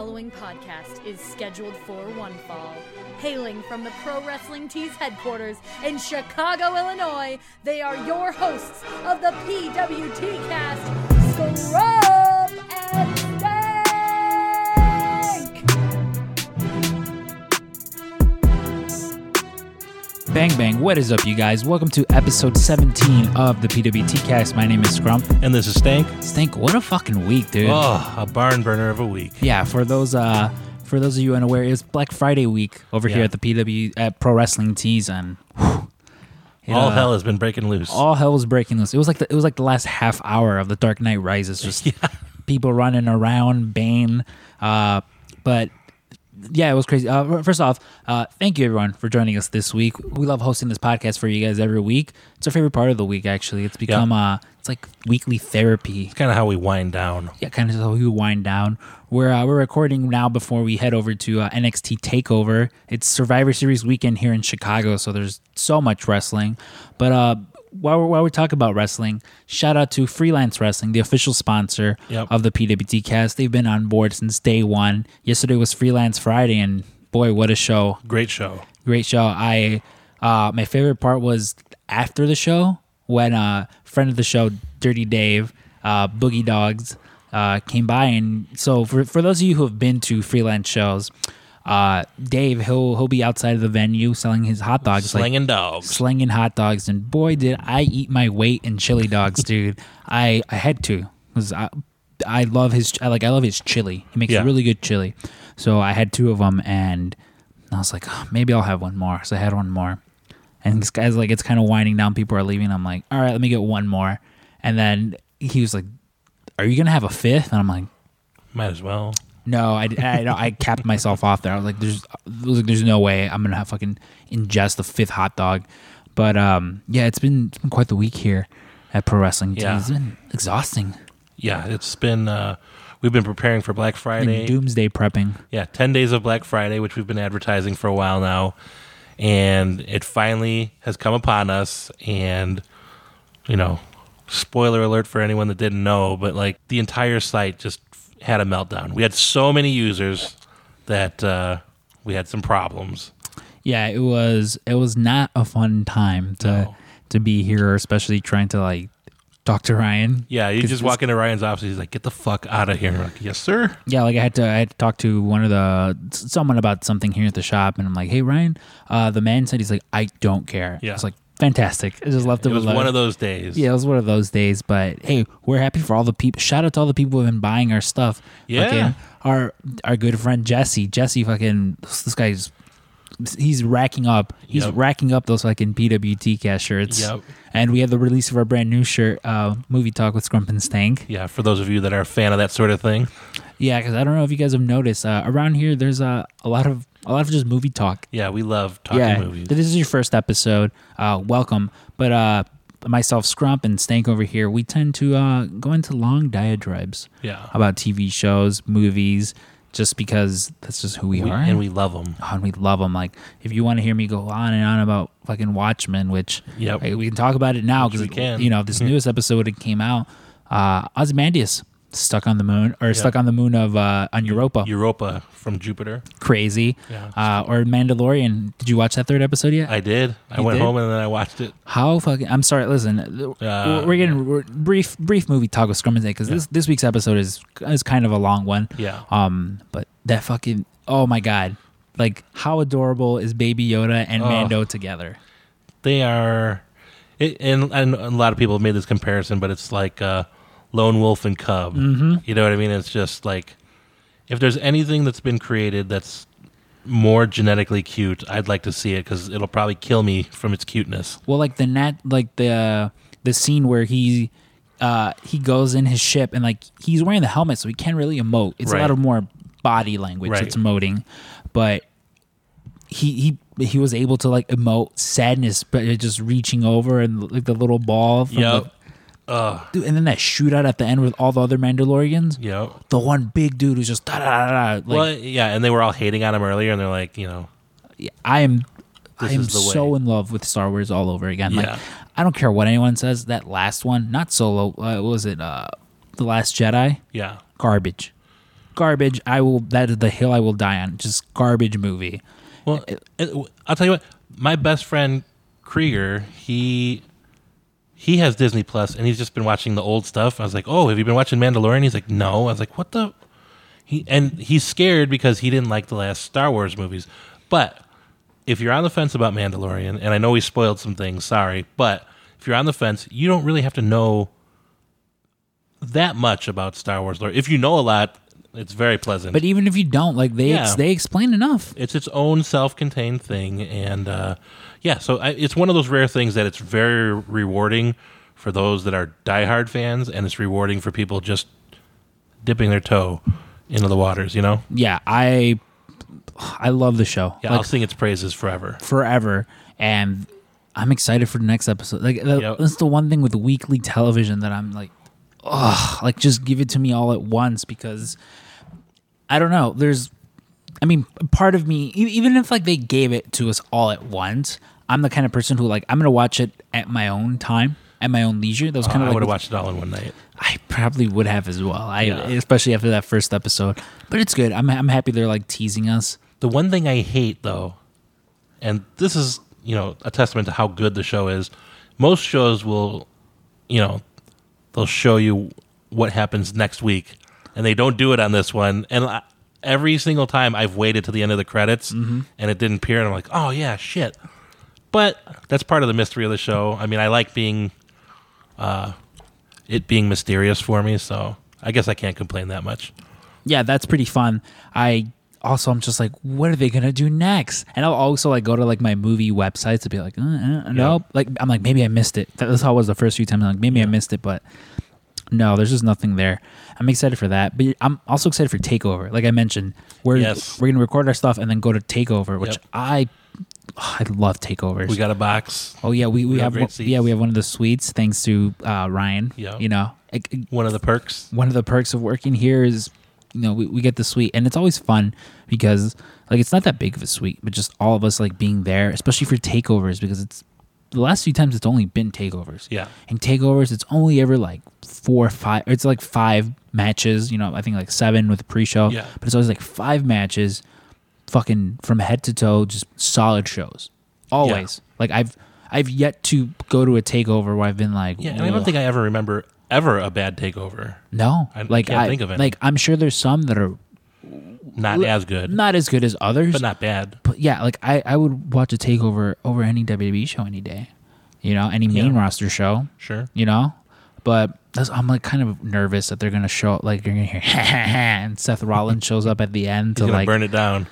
following podcast is scheduled for one fall. Hailing from the Pro Wrestling Tees headquarters in Chicago, Illinois, they are your hosts of the PWT cast, Scrub Bang bang, what is up, you guys? Welcome to episode 17 of the PWT cast. My name is Scrump. And this is Stank. Stank, what a fucking week, dude. Oh, a barn burner of a week. Yeah, for those uh for those of you unaware, it was Black Friday week over here at the PW at Pro Wrestling Tees and whew, it, All uh, hell has been breaking loose. all hell was breaking loose. It was like the, it was like the last half hour of the Dark Knight Rises, just people running around, Bane. Uh, but yeah, it was crazy. Uh, first off, uh, thank you everyone for joining us this week. We love hosting this podcast for you guys every week. It's our favorite part of the week. Actually, it's become uh, it's like weekly therapy It's kind of how we wind down. yeah, kind of how we wind down. We're uh, we're recording now before we head over to uh, NXT Takeover. It's Survivor Series weekend here in Chicago, so there's so much wrestling. But uh, while we're, while we talk about wrestling, shout out to Freelance Wrestling, the official sponsor Yep. of the PWT Cast. They've been on board since day one. Yesterday was Freelance Friday, and boy, what a show! Great show. great show. I uh my favorite part was after the show when uh friend of the show, Dirty Dave, uh Boogie Dogs, uh came by and so for for those of you who have been to freelance shows, uh Dave he'll he'll be outside of the venue selling his hot dogs like Slinging dogs. slinging hot dogs and boy did I eat my weight in chili dogs, dude. I I had to cuz I I love his I like I love his chili. He makes Yeah. really good chili. So I had two of them and I was like, "Oh, maybe I'll have one more. So I had one more. And this guy's like, it's kind of winding down. People are leaving. I'm like, all right, let me get one more. And then he was like, are you going to have a fifth? And I'm like, Might as well. No, I, I, I capped myself off there. I was like, there's, was like, there's no way I'm going to have fucking ingest a fifth hot dog. But um, yeah, it's been, it's been quite the week here at Pro Wrestling. Yeah. It's been exhausting. Yeah, it's been. uh We've been preparing for Black Friday. doomsday prepping. Yeah, ten days of Black Friday, which we've been advertising for a while now, and it finally has come upon us. And you know, spoiler alert for anyone that didn't know, but like the entire site just had a meltdown. We had so many users that uh, we had some problems. yeah it was it was not a fun time to No. to be here especially trying to like talk to ryan Yeah, you just walk into Ryan's office. He's like, "Get the fuck out of here!" Like, yes, sir. yeah like i had to i had to talk to one of the someone about something here at the shop and i'm like hey ryan uh the man said he's like i don't care Yeah. it's like fantastic i just left It him was alone. one of those days. yeah, it was one of those days, but hey, we're happy for all the people. Shout out to all the people who have been buying our stuff. Yeah. Fucking our our good friend Jesse. Jesse fucking this guy's he's racking up. He's Yep. racking up those fucking PWT cast shirts. Yep. And we have the release of our brand new shirt, uh, movie talk with Scrump and Stank. Yeah, for those of you that are a fan of that sort of thing. Yeah, because I don't know if you guys have noticed uh, around here, there's a a lot of a lot of just movie talk. Yeah, we love talking yeah, movies. this is your first episode. Uh, welcome. But uh, myself, Scrump, and Stank over here, we tend to uh, go into long diatribes Yeah. about TV shows, movies, just because that's just who we, We- are. and we love them. Oh, and we love them. Like, if you want to hear me go on and on about fucking Watchmen, which Yep. like, we can talk about it now because can. you know this newest episode it came out. Uh, Ozymandias stuck on the moon or stuck on the moon of uh, on Europa. Europa from Jupiter. Crazy. Yeah. Uh, or Mandalorian. Did you watch that third episode yet? I did. I went did? home and then I watched it. How fucking? I'm sorry. Listen, Uh, we're getting we're, brief brief movie talk with Scrump and because this this week's episode is is kind of a long one. Yeah. Um, but that fucking oh my god, like how adorable is Baby Yoda and Oh. Mando together? They are, it, and, and a lot of people have made this comparison, but it's like uh, Lone Wolf and Cub. Mm-hmm. You know what I mean? It's just like, if there's anything that's been created that's more genetically cute, I'd like to see it because it'll probably kill me from its cuteness. Well, like the nat like the the scene where he uh he goes in his ship and like he's wearing the helmet, so he can't really emote. It's a lot of more body language Right. that's emoting, but he he he was able to like emote sadness, but just reaching over and like the little ball. From Yep. the- Ugh. dude, and then that shootout at the end with all the other Mandalorians. Yeah. The one big dude who's just da da da da. Like well, yeah, and they were all hating on him earlier, and they're like, you know, I am, I am so way. in love with Star Wars all over again. Like Yeah. I don't care what anyone says. That last one, not Solo. Uh, what was it? Uh, the Last Jedi. yeah, Garbage. garbage. I will. That is the hill I will die on. Just garbage movie. Well, it- I'll tell you what. My best friend Krieger, he he has Disney Plus, and he's just been watching the old stuff. I was like, "Oh, have you been watching Mandalorian?" He's like, "No." I was like, "What the?" He and he's scared because he didn't like the last Star Wars movies. But if you're on the fence about Mandalorian, and I know we spoiled some things, sorry, but if you're on the fence, you don't really have to know that much about Star Wars lore. If you know a lot, it's very pleasant. But even if you don't, like they ex- they explain enough. it's its own self-contained thing and uh, yeah so I, it's one of those rare things that it's very rewarding for those that are diehard fans and it's rewarding for people just dipping their toe into the waters you know Yeah, I I love the show. yeah like, i'll sing its praises forever forever, and I'm excited for the next episode. Like that- Yep. that's the one thing with weekly television that I'm like, ugh, like just give it to me all at once because I don't know. There's, I mean, part of me, even if like they gave it to us all at once, I'm the kind of person who like I'm gonna watch it at my own time, at my own leisure. That was uh, kind i of like, I would have watched it all in one night I probably would have as well. I Yeah. especially after that first episode, but it's good. I'm I'm happy they're like teasing us. the one thing i hate though and this is you know a testament to how good the show is most shows will you know they'll show you what happens next week. And they don't do it on this one. And I, every single time i've waited to the end of the credits and it didn't appear and i'm like oh yeah shit. But that's part of the mystery of the show. I mean i like being uh it being mysterious for me so i guess i can't complain that much. Yeah, that's pretty fun. I also I'm just like, what are they gonna do next? And I'll also like go to like my movie websites to be like, uh, uh, nope. Like I'm like maybe I missed it. That's how it was the first few times. I'm like maybe I missed it, but no, there's just nothing there. I'm excited for that, but I'm also excited for Takeover. Like I mentioned, we're Yes. we're gonna record our stuff and then go to Takeover, which Yep. I I love Takeovers. we got a box oh yeah, we, we, we have one- yeah we have one of the suites thanks to uh, Ryan. Yeah. you know. It- it- one of the perks one of the perks of working here is you know we, we get the suite and it's always fun because like it's not that big of a suite but just all of us like being there especially for takeovers because it's the last few times it's only been takeovers. Yeah. and takeovers it's only ever like four or five it's like five matches you know i think like seven with the pre-show Yeah. but it's always like five matches fucking from head to toe just solid shows. Always. Like i've i've yet to go to a takeover where i've been like Yeah, and I don't think I ever remember ever a bad takeover. no I like can't I think of it. like i'm sure there's some that are Not as good, not as good as others. but not bad. But yeah, like I, I would watch a takeover over any WWE show any day. You know, any main Yeah. roster show. Sure. You know, but I'm like kind of nervous that they're gonna show like you're gonna hear and Seth Rollins shows up at the end to like. burn it down.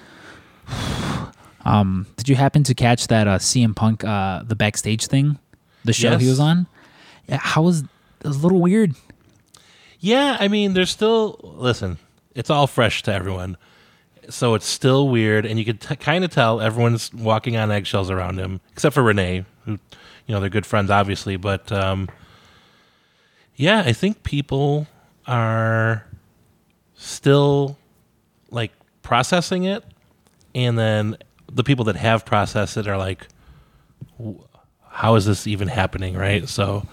Um, did you happen to catch that uh, CM Punk uh, the backstage thing, the show he was on? Yeah, how was it was a little weird. Yeah, I mean, there's still listen. It's all fresh to everyone, so it's still weird, and you could t- kind of tell everyone's walking on eggshells around him, except for Renee, who, you know, they're good friends, obviously. But um, yeah, I think people are still like processing it, and then the people that have processed it are like, "W- "How is this even happening?" Right? So.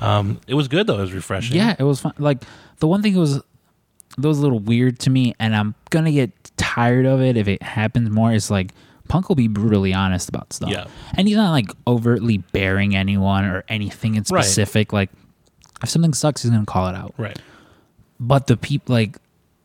Um, it was good though. It was refreshing. Yeah, it was fun. Like the one thing that was that was a little weird to me, and I'm gonna get tired of it if it happens more. Is like Punk will be brutally honest about stuff. Yeah. and he's not like overtly bearing anyone or anything in Right. specific. Like if something sucks, he's gonna call it out. Right. But the people like.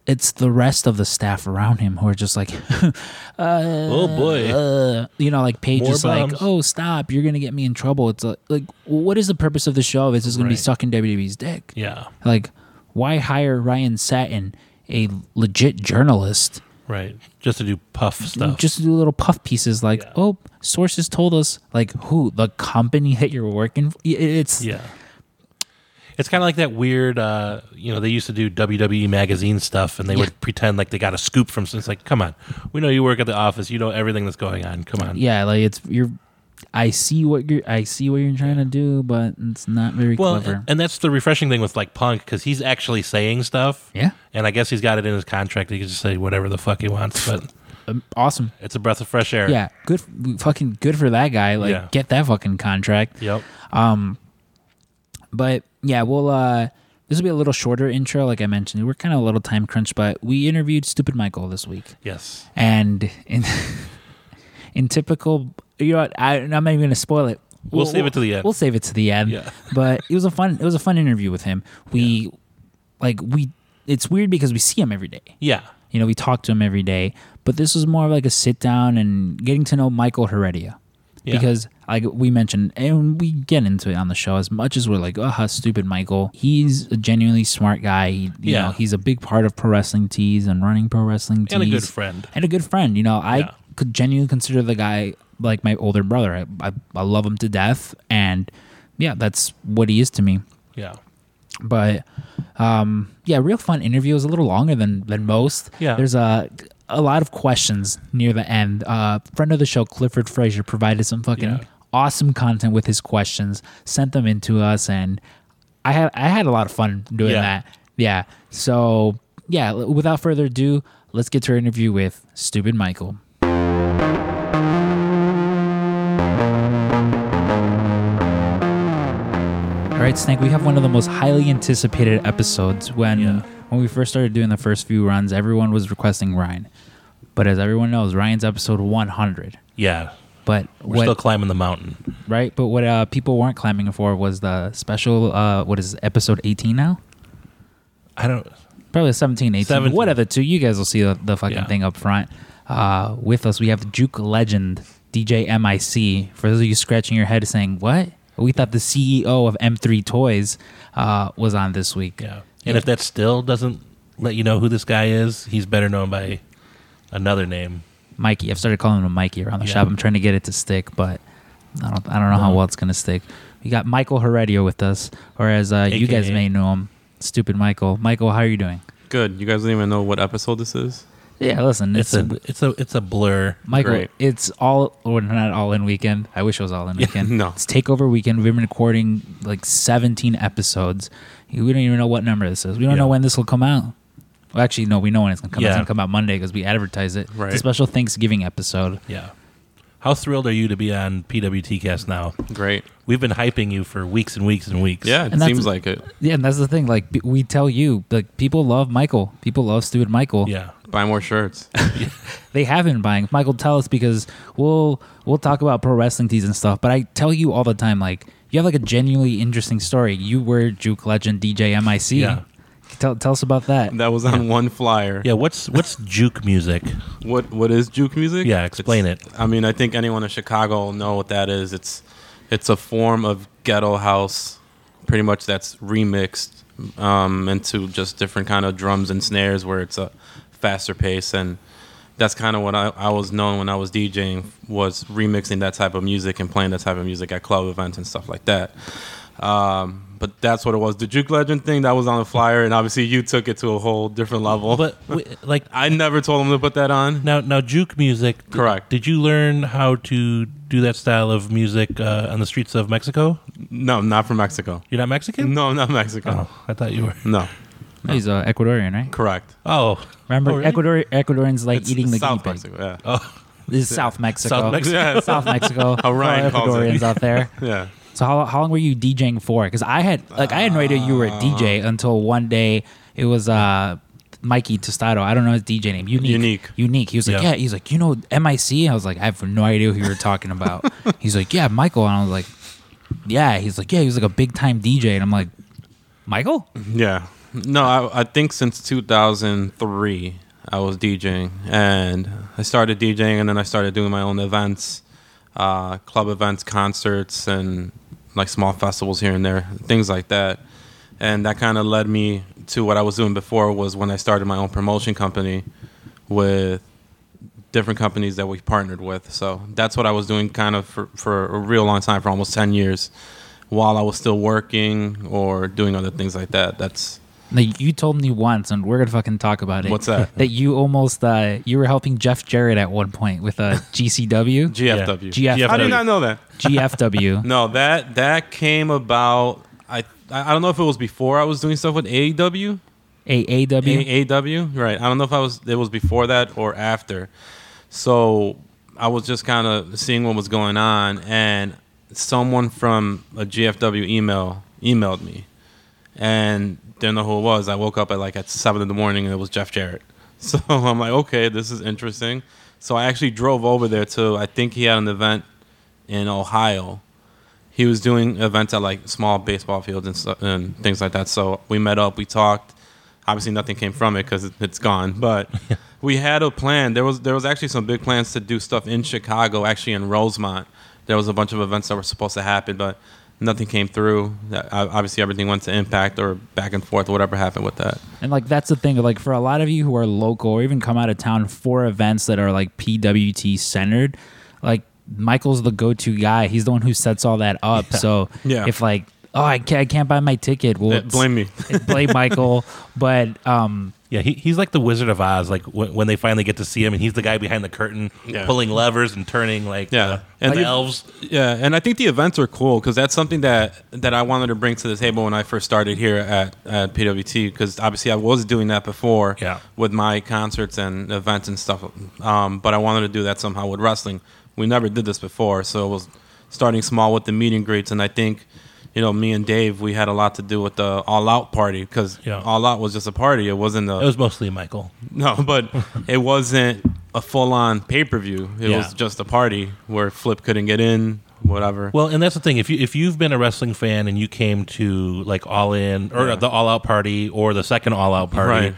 It's the rest of the staff around him who are just like, Oh boy. uh, you know, like Paige More is like, "Oh, stop! You're gonna get me in trouble." It's like, like, what is the purpose of the show? If it's just gonna be Right. sucking WWE's dick? yeah. Like, why hire Ryan Satin, a legit journalist, Right. Just to do puff stuff. just to do little puff pieces? Like, Yeah. oh, sources told us. Like, who? The company that you're working? For? It's yeah. It's kind of like that weird, uh, you know, they used to do WWE magazine stuff and they Yeah. would pretend like they got a scoop from, it's like, come on, we know you work at the office, you know everything that's going on, come on. yeah, like it's you're. I see what you're. I see what you're trying to do, but it's not very Well, clever. and, and that's the refreshing thing with like Punk because he's actually saying stuff. yeah, And I guess he's got it in his contract. He can just say whatever the fuck he wants, but um, awesome. it's a breath of fresh air. Yeah, good. Fucking good for that guy. Like, Yeah. get that fucking contract. Yep. Um, but yeah, we'll uh this will be a little shorter intro, like I mentioned. We're kind of a little time crunch, but we interviewed Stupid Michael this week, Yes. and in in typical, you know, what, I, I'm not even going to spoil it. We'll save it to the end. We'll save it to the end. Yeah. but it was a fun. It was a fun interview with him. We like we. It's weird because we see him every day. Yeah. You know, we talk to him every day, but this was more of like a sit down and getting to know Michael Heredia. Yeah. Because, like we mentioned, and we get into it on the show as much as we're like, oh, how stupid Michael. He's a genuinely smart guy. He, you Yeah. know, he's a big part of pro wrestling tees and running pro wrestling tees. And a good friend. And a good friend. You know, I Yeah. could genuinely consider the guy like my older brother. I, I, I love him to death. And yeah, that's what he is to me Yeah. but um yeah real fun interview it was a little longer than than most Yeah. there's a a lot of questions near the end uh friend of the show clifford frazier provided some fucking Yeah. awesome content with his questions sent them in to us and i had i had a lot of fun doing Yeah. that yeah so yeah without further ado let's get to our interview with stupid michael All right, Stank, we have one of the most highly anticipated episodes. When Yeah. when we first started doing the first few runs, everyone was requesting Ryan. But as everyone knows, Ryan's episode 100. Yeah. But We're what still climbing the mountain. right? But what uh, people weren't climbing for was the special uh, what is it, episode 18 now? I don't. Probably 17, 18. 17. What other two? You guys will see the, the fucking Yeah. thing up front. Uh, with us, we have the Juke legend, DJ MIC. For those of you scratching your head saying, what? We thought the CEO of M3 Toys uh, was on this week. Yeah. And if that still doesn't let you know who this guy is, he's better known by another name. Mikey. I've started calling him Mikey around the Yeah. shop. I'm trying to get it to stick, but I don't. I don't know how well it's gonna stick. We got Michael Heredia with us, or as uh, you guys may know him, Stupid Michael. Michael, how are you doing? Good. You guys don't even know what episode this is? Yeah, listen, It's it's, a it's a it's a blur. Michael. Great. It's all or not all in weekend. I wish it was all in weekend. no. it's takeover weekend. We've been recording like 17 episodes. We don't even know what number this is. We don't Yeah. know when this will come out. Well, actually, no, we know when it's gonna come. out. It's Yeah. gonna come out Monday because we advertise it. It's a Right. special Thanksgiving episode. Yeah. How thrilled are you to be on PWTcast now? Great. We've been hyping you for weeks and weeks and weeks. Yeah, it And that's- seems like it. Yeah, and that's the thing. Like b- we tell you, like people love Michael. People love Stupid Michael. Yeah. Buy more shirts. They have been buying. Michael, tell us because we'll we'll talk about pro wrestling tees and stuff. But I tell you all the time, like you have like a genuinely interesting story. You were Juke legend DJ MIC. Yeah. Tell tell us about that. that was on one flyer. Yeah. What's what's juke music? What what is juke music? Yeah, explain It's- it. I mean, I think anyone in Chicago will know what that is. It's it's a form of ghetto house, pretty much that's remixed um, into just different kind of drums and snares where it's a faster pace and that's kind of what I, I was known when I was DJing was remixing that type of music and playing that type of music at club events and stuff like that. Um, but that's what it was. The Juke Legend thing that was on the flyer, and obviously you took it to a whole different level. But w- like I never told him to put that on. now now juke music. d- Correct. Did you learn how to do that style of music uh, on the streets of Mexico? No, not from Mexico. You're not Mexican? No, not Mexico. Oh, I thought you were. No, He's uh, Ecuadorian, right? correct. Oh. Remember, Oh, really? Ecuador Ecuadorians like It's eating the South guinea pig. Mexico. Yeah, Oh. This is South Mexico. South Mexico. Yeah. South Mexico. How Ryan For all it. Ecuadorians out there. yeah. So how, how long were you DJing for? Because I had like I had no idea you were a DJ Uh. until one day it was uh Mikey Tostado. I don't know his DJ name. Unique. Unique. Unique. He was like, Yeah. yeah. He's like, you know, MIC. I was like, I have no idea who you're talking about. he's like, yeah, Michael. And I was like, yeah. He's like, yeah. He was like a big time DJ, and I'm like, Michael. Yeah. No, I, I think since 2003 I was DJing, and I started DJing, and then I started doing my own events, uh, club events, concerts, and like small festivals here and there, things like that. And that kind of led me to what I was doing before was when I started my own promotion company with different companies that we partnered with. So that's what I was doing kind of for, for a real long time, for almost 10 years, while I was still working or doing other things like that. That's Like you told me once, and we're gonna fucking talk about it. What's that? That you almost uh you were helping Jeff Jarrett at one point with a GCW, GFW. GF. I did not know that. GFW. No, that that came about. I I don't know if it was before I was doing stuff with AEW. AAW. AAW, right? I don't know if I was it was before that or after. So I was just kind of seeing what was going on, and someone from a GFW email emailed me, and didn't know who it was. I woke up at like at seven in the morning and it was Jeff Jarrett. So I'm like, okay, this is interesting. So I actually drove over there to. I think he had an event in Ohio. He was doing events at like small baseball fields and, stuff, and things like that. So we met up, we talked. Obviously, nothing came from it because it, it's gone. But we had a plan. There was there was actually some big plans to do stuff in Chicago, actually in Rosemont. There was a bunch of events that were supposed to happen, but nothing came through. Obviously, everything went to Impact or back and forth, or whatever happened with that. And like that's the thing, like for a lot of you who are local or even come out of town for events that are like PWT centered, like Michael's the go-to guy. He's the one who sets all that up. So Yeah. if like, oh, I can't, I can't buy my ticket, well, blame me. blame Michael. But um, Yeah, he, he's like the Wizard of Oz. Like when, when they finally get to see him, and he's the guy behind the curtain, Yeah. pulling levers and turning like Yeah. uh, And the you- elves. Yeah, and I think the events are cool because that's something that that I wanted to bring to the table when I first started here at, at PWT. Because obviously I was doing that before Yeah. with my concerts and events and stuff, um, but I wanted to do that somehow with wrestling. We never did this before, so it was starting small with the meet and greets, and I think. You know, me and Dave, we had a lot to do with the All Out party because Yeah. All Out was just a party. It wasn't a It was mostly Michael. no, but it wasn't a full on pay per view. It Yeah. was just a party where Flip couldn't get in, whatever. Well, and that's the thing. If you if you've been a wrestling fan and you came to like All In or Yeah. the All Out Party or the second All Out Party, Right.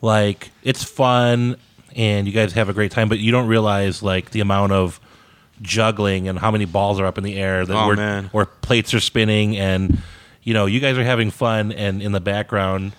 like it's fun and you guys have a great time, but you don't realize like the amount of juggling and how many balls are up in the air that Oh, where plates are spinning and you know you guys are having fun and in the background.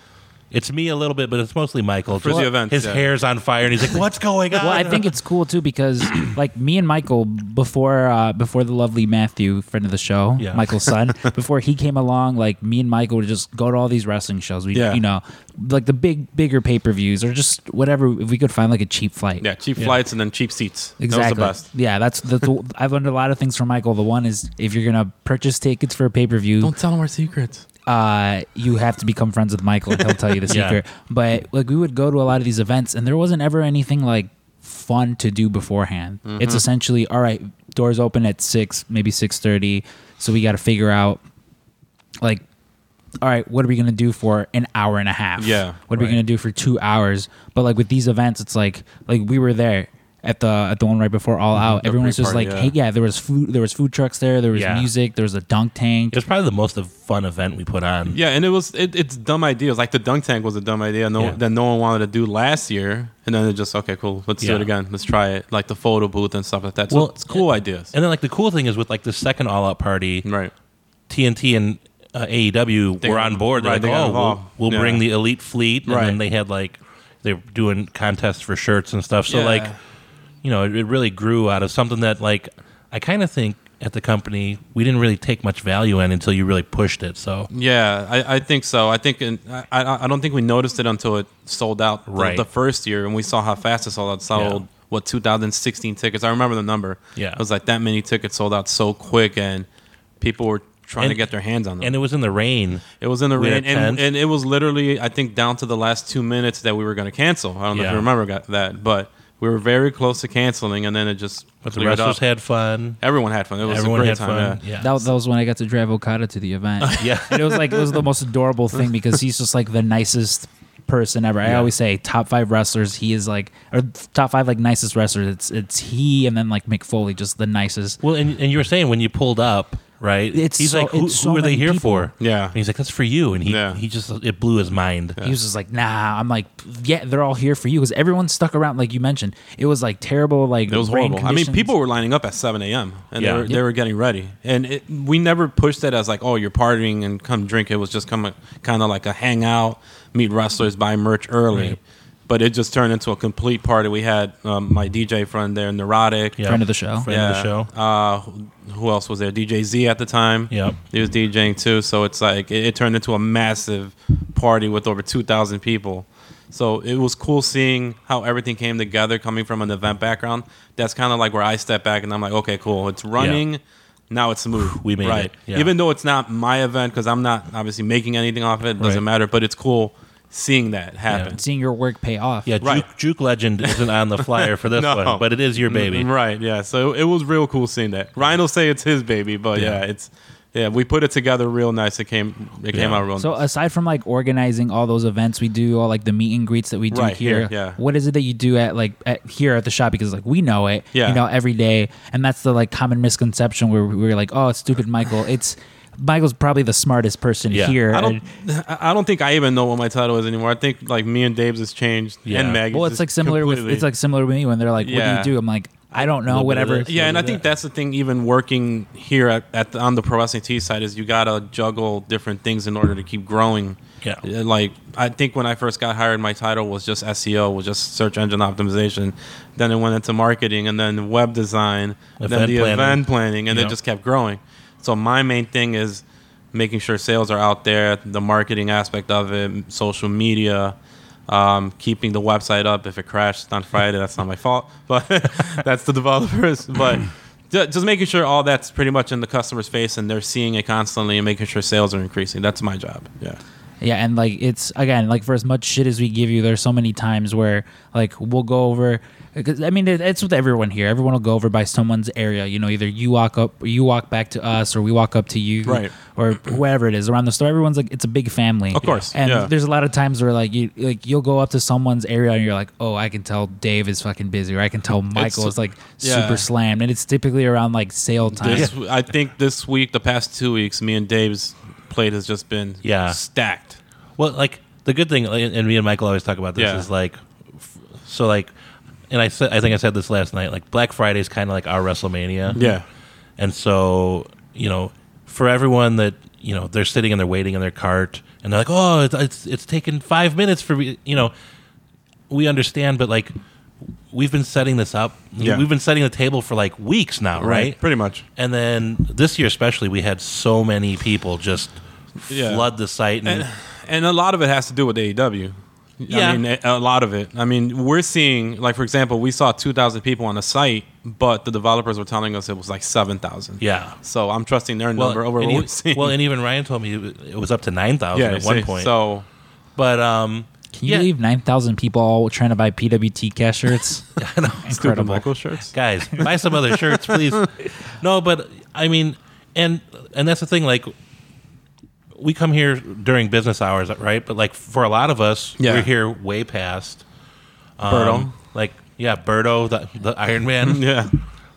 It's me a little bit, but it's mostly Michael. For the events, his yeah. hair's on fire, and he's like, "What's going on?" well, I think it's cool too because like me and Michael before uh, before the lovely Matthew, friend of the show, Yeah. Michael's son, before he came along, like me and Michael would just go to all these wrestling shows. We, Yeah. you know, like the big bigger pay per views or just whatever. If we could find like a cheap flight, yeah, cheap Yeah. flights and then cheap seats. Exactly. That was the best. Yeah, that's that's the, I've learned a lot of things from Michael. The one is if you're gonna purchase tickets for a pay per view, Don't tell them our secrets. Uh, you have to become friends with Michael, he'll tell you the Yeah. secret. But like, we would go to a lot of these events, and there wasn't ever anything like fun to do beforehand. Mm-hmm. It's essentially all right. Doors open at six, maybe six thirty, so we got to figure out like. All right, what are we gonna do for an hour and a half? Yeah, What are we right. gonna do for two hours? But like with these events, it's like like we were there at the at the one right before All Out. Mm-hmm. The Everyone was just like, yeah. hey, yeah, there was food, there was food trucks there, there was Yeah. music, there was a dunk tank. it was probably the most fun event we put on. Yeah, and it was it, it's dumb ideas. Like the dunk tank was a dumb idea no, Yeah. that no one wanted to do last year, and then it just okay, cool, let's do it again. Let's try it. Like the photo booth and stuff like that. So Well, it's cool ideas. And then like the cool thing is with like the second All Out Party, right. TNT and uh, AEW They were on board. They're right, like, they oh, we'll, we'll Yeah. bring the elite fleet, and Right. then they had like they're doing contests for shirts and stuff. So Yeah. like, you know, it, it really grew out of something that like I kind of think at the company we didn't really take much value in until you really pushed it. So Yeah, I, I think so. I think in, I, I don't think we noticed it until it sold out the, Right. the first year, and we saw how fast it sold out. It Sold Yeah. what 2016 tickets. I remember the number. Yeah. it was like that many tickets sold out so quick, and people were trying to And- get their hands on them. and it was in the rain. it was in the we rain, had and, tents. and it was literally I think down to the last two minutes that we were going to cancel. I don't know if Yeah. you remember got that, but we were very close to canceling, and then it just But the cleared wrestlers up. had fun. Everyone had fun. It was Everyone a great had time. fun. Yeah. Yeah, That, that was when I got to drive Okada to the event. yeah. and it was like it was the most adorable thing because he's just like the nicest person ever. I Yeah. always say top five wrestlers. He is like or top five like nicest wrestlers. It's it's he and then like Mick Foley, just the nicest. Well, and, and you were saying when you pulled up, right? It's He's so- like, who, it's so who are they here people. for? Yeah. And he's like, that's for you. And he Yeah. he just it blew his mind. He was just like, nah. I'm like, yeah, they're all here for you because everyone stuck around. Like you mentioned, it was like terrible. Like It was rain horrible. I mean, people were lining up at 7 a.m. and Yeah. they, were, they were getting ready. And it, we never pushed it as like, oh, you're partying and come drink. It was just kind of like a hangout, meet wrestlers, buy merch early. Right. But it just turned into a complete party. We had um, my DJ friend there, Neurotic. Yeah. friend of the show. Friend of the show. Uh, who- who else was there? DJ Z at the time. Yep. He was DJing too. So it's like it, it turned into a massive party with over 2,000 people. So it was cool seeing how everything came together coming from an event background. That's kind of like where I step back and I'm like, okay, cool. It's running. Now it's smooth. We made right. it, yeah. Even though it's not my event because I'm not obviously making anything off of it. Doesn't Right. matter. But it's cool seeing that happen. Seeing your work pay off. Yeah, Right. Juke, Juke Legend isn't on the flyer for this No. one, but it is your baby. Right, yeah. So it was real cool seeing that. Ryan will say it's his baby, but Yeah. yeah, it's yeah, we put it together real nice. It came it came out real So nice. aside from like organizing all those events we do, all like the meet and greets that we do Right, here, here, yeah. what is it that you do at like at, here at the shop? Because like we know it, Yeah. you know, every day, and that's the like common misconception where we're like, oh, it's stupid, Michael. It's Michael's probably the smartest person Yeah. here. I don't. I I don't think I even know what my title is anymore. I think like me and Dave's has changed, Yeah. and Maggie's. well, it's like similar with it's like similar with me when they're like, what do you do? I'm like, I don't know, Little bit of whatever. this. Yeah, and I Yeah. think that's the thing. Even working here at, at the, on the pro wrestling T side is you gotta juggle different things in order to keep growing. Yeah. Uh, Like I think when I first got hired, my title was just SEO, was just search engine optimization. Then it went into marketing, and then web design, and then the planning. event planning, and Yeah. it just kept growing. So my main thing is making sure sales are out there, the marketing aspect of it, social media, um, keeping the website up. If it crashed on Friday, that's not my fault, but that's the developers. But just making sure all that's pretty much in the customer's face and they're seeing it constantly and making sure sales are increasing. That's my job. Yeah. Yeah, and like it's again like for as much shit as we give you, there's so many times where like we'll go over. Because I mean, it, it's with everyone here. Everyone will go over by someone's area. You know, either you walk up, or you walk back to us, or we walk up to you, Right. Or whoever it is around the store. Everyone's like, it's a big family, Of course, And yeah. there's a lot of times where like you like you'll go up to someone's area and you're like, oh, I can tell Dave is fucking busy, or I can tell Michael is like yeah. super slammed, and it's typically around like sale time. This, I think this week, the past two weeks, me and Dave's plate has just been Yeah. stacked. Well, like the good thing, and me and Michael always talk about this Yeah. is like, so like, and I said, I think I said this last night. Like Black Friday is kind of like our WrestleMania. Yeah. And so, you know, for everyone that you know, they're sitting and they're waiting in their cart, and they're like, "Oh, it's it's, it's taken five minutes for me." You know, we understand, but like, we've been setting this up. Yeah. We've been setting the table for like weeks now, right? Pretty much. And then this year, especially, we had so many people just Yeah. flood the site, and, and, and a lot of it has to do with AEW. Yeah. I mean, a a lot of it. I mean, we're seeing, like, for example, we saw 2,000 people on the site, but the developers were telling us it was like 7,000. yeah. So I'm trusting their number over and what even, we're seeing. well, and even Ryan told me it- it was up to nine thousand yeah, at one see, point. So, but um, Can you yeah, believe nine thousand people all trying to buy PWT cash shirts? I know. stupid Incredible. Michael shirts. guys, buy some other shirts, please. No, but I mean, and and that's the thing. Like, we come here during business hours, right? But like for a lot of us, Yeah. we're here way past. Um, Berto. like yeah, Berto, the the Iron Man. Yeah.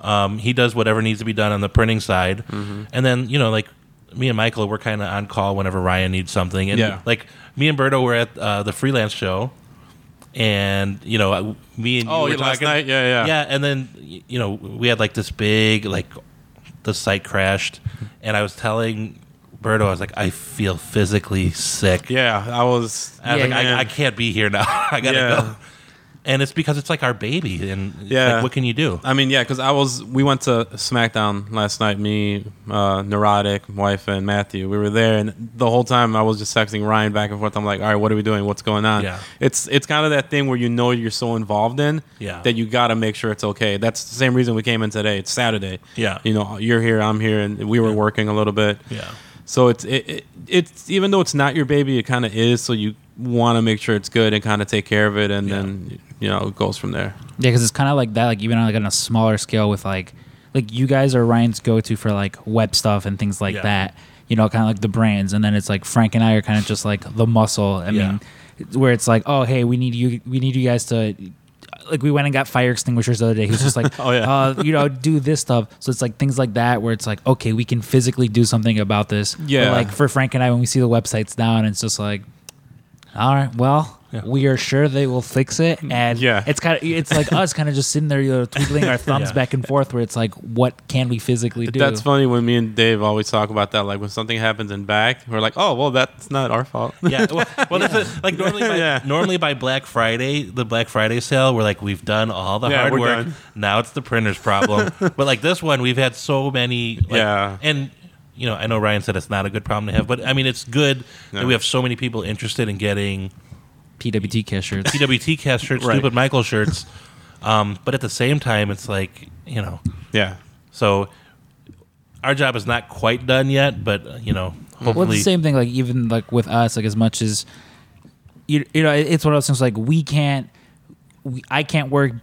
Um, he does whatever needs to be done on the printing side, Mm-hmm. and then you know, like me and Michael, we're kind of on call whenever Ryan needs something, and Yeah. like me and Berto were at uh, the freelance show, and you know, me and you Oh, were yeah, last talking- night? Yeah, yeah. yeah, and then you know, we had like this big like the site crashed, and I was telling Berto, I was like, I feel physically sick. Yeah, I was. I was Yeah, like, yeah. I, I can't be here now. I gotta Yeah. go. And it's because it's like our baby, and it's Yeah. like, what can you do? I mean, yeah, because I was. We went to SmackDown last night. Me, uh, neurotic wife, and Matthew. We were there, and the whole time I was just texting Ryan back and forth. I'm like, all right, what are we doing? What's going on? Yeah. It's it's kind of that thing where you know you're so involved in Yeah. that you got to make sure it's okay. That's the same reason we came in today. It's Saturday. Yeah. You know, you're here, I'm here, and we were working a little bit. Yeah. So it's it, it it's even though it's not your baby, it kind of is. So you want to make sure it's good and kind of take care of it, and Yeah. then you know it goes from there. Yeah, because it's kind of like that, like even on like on a smaller scale with like, like you guys are Ryan's go-to for like web stuff and things like Yeah. that. You know, kind of like the brains, and then it's like Frank and I are kind of just like the muscle. I Yeah. mean, where it's like, oh hey, we need you, we need you guys to. Like we went and got fire extinguishers the other day. He was just like, Oh, yeah. uh, you know, do this stuff. So it's like things like that where it's like, okay, we can physically do something about this. But, Yeah. like for Frank and I, when we see the websites down, it's just like, all right, well, Yeah. we are sure they will fix it, mm. and Yeah. it's kind of it's like us kind of just sitting there, you know, twiddling our thumbs Yeah. back and forth, where it's like, what can we physically do? That's funny when me and Dave always talk about that. Like when something happens in back, we're like, "Oh, well, that's not our fault." Yeah. Well, well that's it. like normally by, Yeah. normally by Black Friday, the Black Friday sale, we're like we've done all the Yeah, hard work. done. Now it's the printer's problem. but like this one, we've had so many. Like, Yeah. And you know, I know Ryan said it's not a good problem to have, but I mean, it's good that we have so many people interested in getting PWT cash shirts. PWT cast shirts, Right. stupid Michael shirts. Um, but at the same time, it's like you know, yeah, so our job is not quite done yet, but uh, you know, well, hopefully, it's the same thing. Like even like with us, like as much as you, you know, it's one of those things. Like we can't, we, I can't work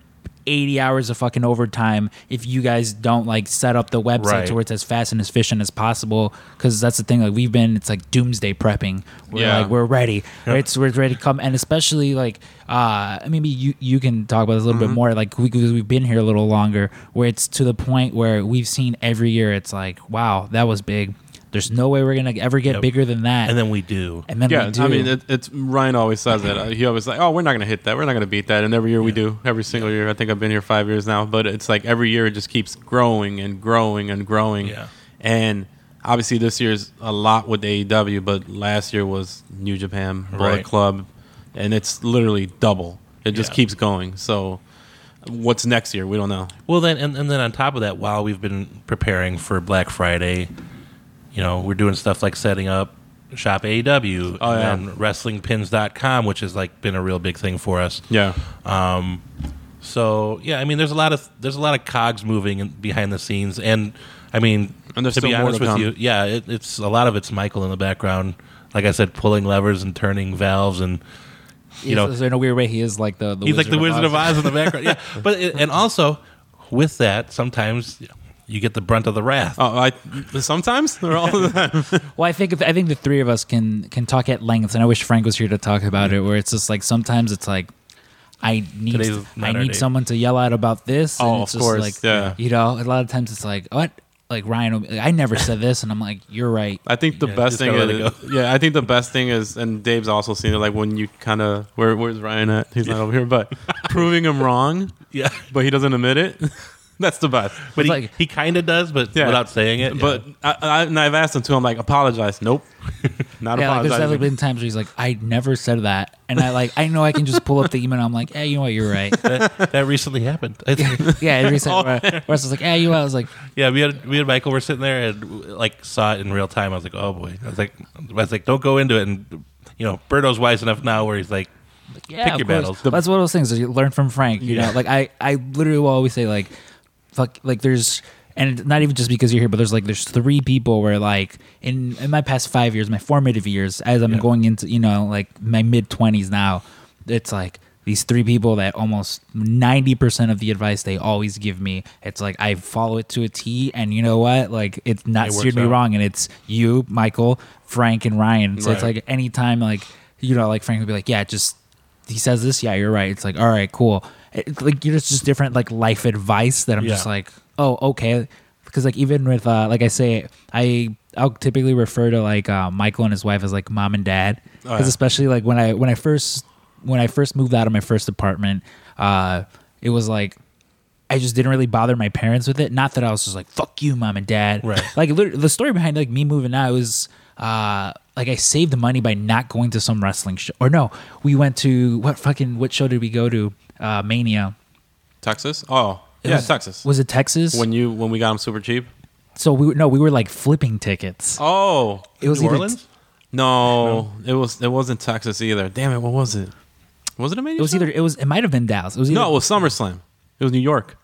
80 hours of fucking overtime if you guys don't like set up the website Right. to where it's as fast and efficient as possible because that's the thing like we've been it's like doomsday prepping we're Yeah. like we're ready right so we're ready to come and especially like uh maybe you you can talk about this a little Mm-hmm. bit more like we, because we've been here a little longer where it's to the point where we've seen every year it's like wow that was big there's no way we're gonna ever get Yep. bigger than that and then we do. and then yeah, we do I mean, it, it's Ryan always says it. Uh, He always like, oh, we're not going to hit that. We're not going to beat that. And every year we do. Every single year. I think I've been here five years now. But it's like every year it just keeps growing and growing and growing. Yeah. And obviously this year's a lot with AEW, but last year was New Japan, Bullet Right. Club, and it's literally double. It just Yeah. keeps going. So what's next year? We don't know. Well, then, and, and then on top of that, while we've been preparing for Black Friday, you know, we're doing stuff like setting up Shop AEW Oh, yeah. and then WrestlingPins.com, which has like been a real big thing for us. Yeah. Um, so yeah, I mean, there's a lot of there's a lot of cogs moving in, behind the scenes, and I mean, And there's to be still more honest to with you, yeah, it, it's a lot of it's Michael in the background. Like I said, pulling levers and turning valves, and you know, so in a weird way he is like the, the he's like the Wizard of Oz in the background. Yeah, but it, and also with that, sometimes you get the brunt of the wrath. Oh, I sometimes or all the time. Well, I think I think the three of us can can talk at length, and I wish Frank was here to talk about it. Where it's just like sometimes it's like I need Today's I need someone to yell out about this. Oh, and Oh, it's of just course, Like, yeah. You know, a lot of times it's like what. Like Ryan, will be like, I never said this, and I'm like, you're right. I think the Yeah, best thing gotta let it is, yeah, I think the best thing is, and Dave's also seen it, like when you kind of, where, where's Ryan at? He's not over here, but proving him wrong, yeah, but he doesn't admit it. That's the best. but he, like- he kind of does, but Yeah. without saying it. But I, I, and I've asked him too. I'm like, apologize. Nope, not Yeah, like there's apologize. definitely been times where he's like, I never said that, and I like I know I can just pull up the email. and I'm like, hey, you know what, you're right. yeah, that, recently happened. I think- yeah, every time oh. where, where I was like, hey, you. know? I was like, yeah, we had we and Michael were sitting there and like saw it in real time. I was like, oh boy. I was like, I was like, don't go into it. And you know, Berto's wise enough now where he's like, yeah, Pick of your course. battles. That's one of those things that you learn from Frank. You Yeah. know, like I, I literally will always say like, fuck, like there's, and not even just because you're here, but there's like there's three people where like in in my past five years, my formative years, as I'm Yeah. going into you know like my mid twenties now, it's like these three people that almost 90% of the advice they always give me it's like i follow it to a t and you know what? Like it's not It steered me out. wrong and it's you michael frank and ryan. So it's like anytime like you know like frank would be like yeah just he says this? Yeah you're right. It's like all right cool it, like you're just, just different like life advice that i'm just like oh okay because like even with uh like i say i i'll typically refer to like uh michael and his wife as like mom and dad because yeah. especially like when i when i first when i first moved out of my first apartment uh it was like I just didn't really bother my parents with it. Not that I was just like "fuck you, mom and dad." Right. Like literally, the story behind like me moving out was uh like I saved the money by not going to some wrestling show. Or no, we went to what fucking what show did we go to? Uh Mania. Texas. Oh, It yeah, was- Texas. Was it Texas? when you when we got them super cheap. so we were, no, we were like flipping tickets. Oh it was New either Orleans. no, it was it wasn't Texas either. Damn it, what was it? Was it a Mania? it was either it was it might have been Dallas. It was either, no, it was SummerSlam. It was New York.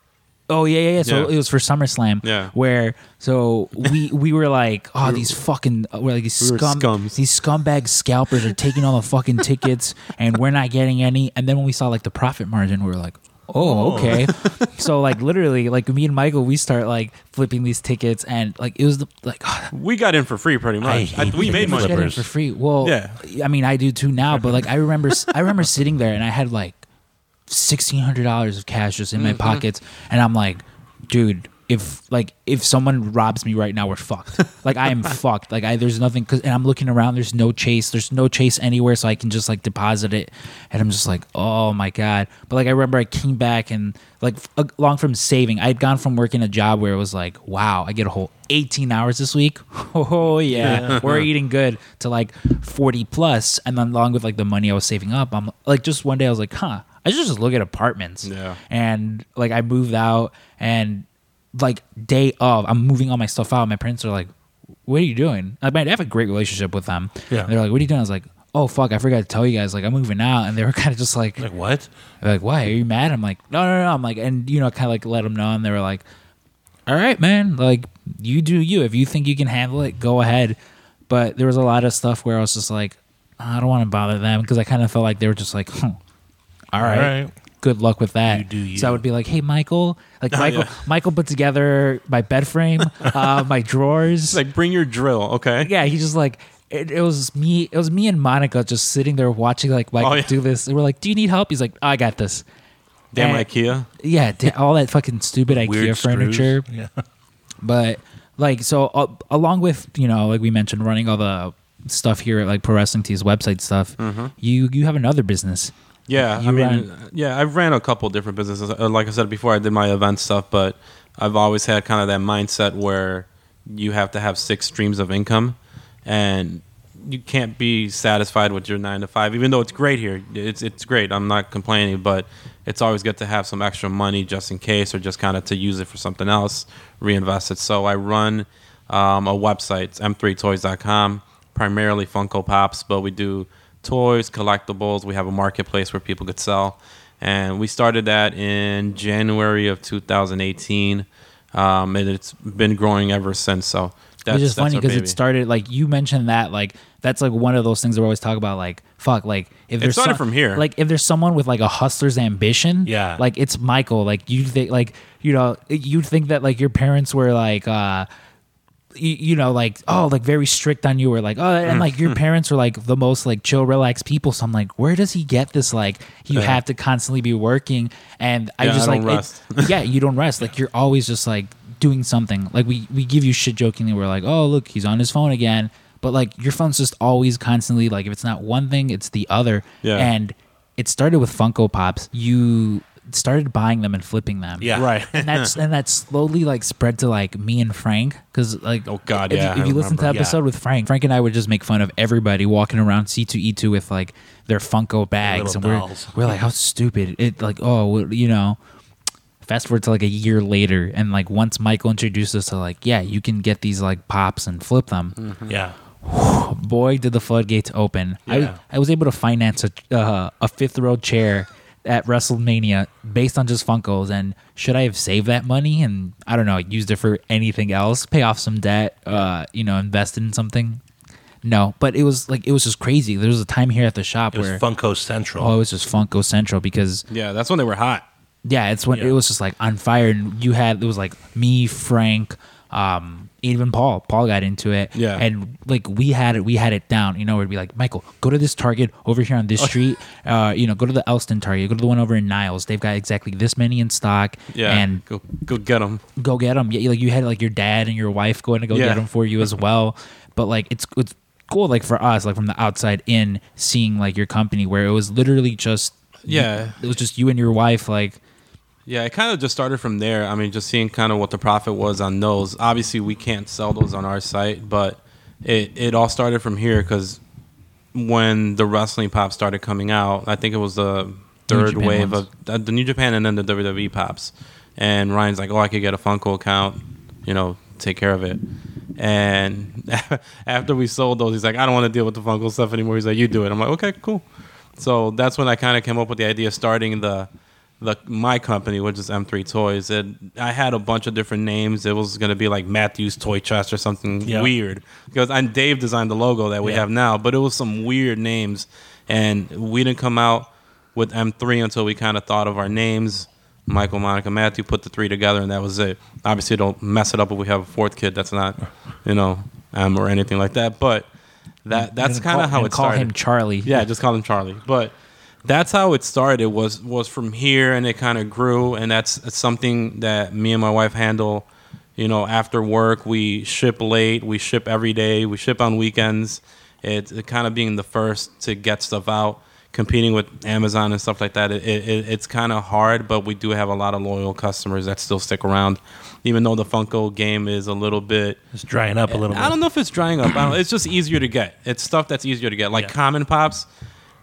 Oh yeah, yeah, yeah. So Yeah. it was for SummerSlam. Yeah. Where so we we were like, oh, these fucking uh, we're like these We were scum scums. these scumbag scalpers are taking all the fucking tickets, and we're not getting any. And then when we saw like the profit margin, we were like. Oh, okay. so like literally, like me and Michael, we start like flipping these tickets, and like it was the like We got in for free pretty much. hate I- we made money. Flippers. for free. Well, Yeah. I mean, I do too now, but like I remember, I remember sitting there and I had like sixteen hundred dollars of cash just in my Mm-hmm. pockets, and I'm like, dude, if like if someone robs me right now, we're fucked. like I am fucked. Like I there's nothing, cause, and I'm looking around. There's no chase. There's no chase anywhere, so I can just like deposit it, and I'm just like, oh my god. But like I remember I came back and like f- along from saving, I'd gone from working a job where it was like, wow, I get a whole 18 hours this week. Oh yeah, we're eating good to like 40 plus, and then along with like the money I was saving up, I'm like just one day I was like, huh, I just look at apartments. Yeah. And like I moved out, and like day of, I'm moving all my stuff out. My parents are like, "What are you doing?" Like, I have a great relationship with them. Yeah. They're like, "What are you doing?" I was like, "Oh fuck, I forgot to tell you guys. Like I'm moving out," and they were kind of just like, Like what? like, why are you mad? I'm like, no, no, no. I'm like, and you know, kind of like let them know, and they were like, all right, man, like you do you. If you think you can handle it, go ahead. But there was a lot of stuff where I was just like, I don't want to bother them because I kind of felt like they were just like, hmm, all right. Good luck with that. You do you. So I would be like, hey, Michael, like Oh, Michael, yeah. Michael put together my bed frame, uh, my drawers. It's like bring your drill, okay? yeah, he just like it, it was me. It was me and Monica just sitting there watching like Michael Oh, yeah. do this. And we're like, "Do you need help?" He's like, "I got this." Damn And- IKEA. Yeah, da- all that fucking stupid IKEA Weird furniture. Yeah. But like, so uh, along with you know, like we mentioned, running all the stuff here at like Pro Wrestling Tees website stuff, you you have another business. Yeah, You I mean, ran- yeah, I've ran a couple different businesses. Uh, Like I said before, I did my event stuff, but I've always had kind of that mindset where you have to have six streams of income, and you can't be satisfied with your nine to five. Even though it's great here, it's it's great. I'm not complaining, but it's always good to have some extra money just in case, or just kind of to use it for something else, reinvest it. So I run um, a website, m3toys.com, primarily Funko Pops, but we do toys, collectibles. We have a marketplace where people could sell. And we started that in January of 2018. Um, and it's been growing ever since. So that's Which is funny because it started like you mentioned that like that's like one of those things that we always talk about like fuck like if there's started some- from here. like if there's someone with like a hustler's ambition Yeah. like it's Michael like you think like you know you'd think that like your parents were like uh you, you know like oh like very strict on you or like oh and like your parents are like the most like chill relaxed people. So i'm like where does he get this like you Yeah. have to constantly be working? And i Yeah, just I like it- yeah you don't rest. Like you're always just like doing something. Like we we give you shit jokingly. We're like oh look he's on his phone again. But like your phone's just always constantly like if it's not one thing it's the other. Yeah. and it started with funko pops. You started buying them and flipping them Yeah. right. and that's and that slowly like spread to like me and Frank because like Oh, God, if yeah, you, if you listen to the remember. episode with Frank Frank and I would just make fun of everybody walking around C2E2 with like their Funko bags and little we're we're like how stupid it like oh well, you know fast forward to like a year later and like once Michael introduced us to like yeah you can get these like pops and flip them Yeah. boy did the floodgates open Yeah. I, I was able to finance a, uh, a fifth row chair at wrestlemania based on just funkos and should i have saved that money and i don't know used it for anything else pay off some debt uh, you know invested in something no but it was like it was just crazy there was a time here at the shop It was where Funko Central. oh it was just funko central because yeah, that's when they were hot. yeah, it's when Yeah. it was just like on fire, and you had it was like me, Frank, um, even Paul. Paul got into it, Yeah. and like we had it, we had it down. You know, we'd be like Michael, go to this Target over here on this street. Uh, you know, go to the Elston Target, go to the one over in Niles. They've got exactly this many in stock. Yeah, and go go get them. go get them. Yeah, like you had like your dad and your wife going to go Yeah. get them for you as well. But like it's it's cool like for us like from the outside in seeing like your company where it was literally just Yeah. it was just you and your wife like Yeah, it kind of just started from there. I mean, just seeing kind of what the profit was on those. Obviously, we can't sell those on our site, but it, it all started from here because when the wrestling pop started coming out, I think it was the third wave ones. of uh, the New Japan and then the WWE pops. And Ryan's like, "Oh, I could get a Funko account, you know, take care of it." And after we sold those, he's like, "I don't want to deal with the Funko stuff anymore." He's like, "You do it." I'm like, "Okay, cool." So that's when I kind of came up with the idea of starting the the my company, which is M3 Toys. And I had a bunch of different names. It was going to be like Matthew's Toy Chest or something Yeah. weird because and Dave designed the logo that we Yeah. have now, but it was some weird names, and we didn't come out with M3 until we kind of thought of our names. Michael, Monica, Matthew put the three together, and that was it. Obviously, don't mess it up if we have a fourth kid. That's not, you know, M or anything like that. But that that's kind of how it call started. him Charlie. Yeah, just call him Charlie. But that's how it started. Was was from here, and it kind of grew, and that's something that me and my wife handle. You know, after work, we ship late, we ship every day, we ship on weekends. It's it kind of being the first to get stuff out, competing with Amazon and stuff like that. It, it, it's kind of hard, but we do have a lot of loyal customers that still stick around, even though the Funko game is a little bit It's drying up a little bit. I don't know if it's drying up. I don't, it's just easier to get. It's stuff that's easier to get. Like Yeah. common pops,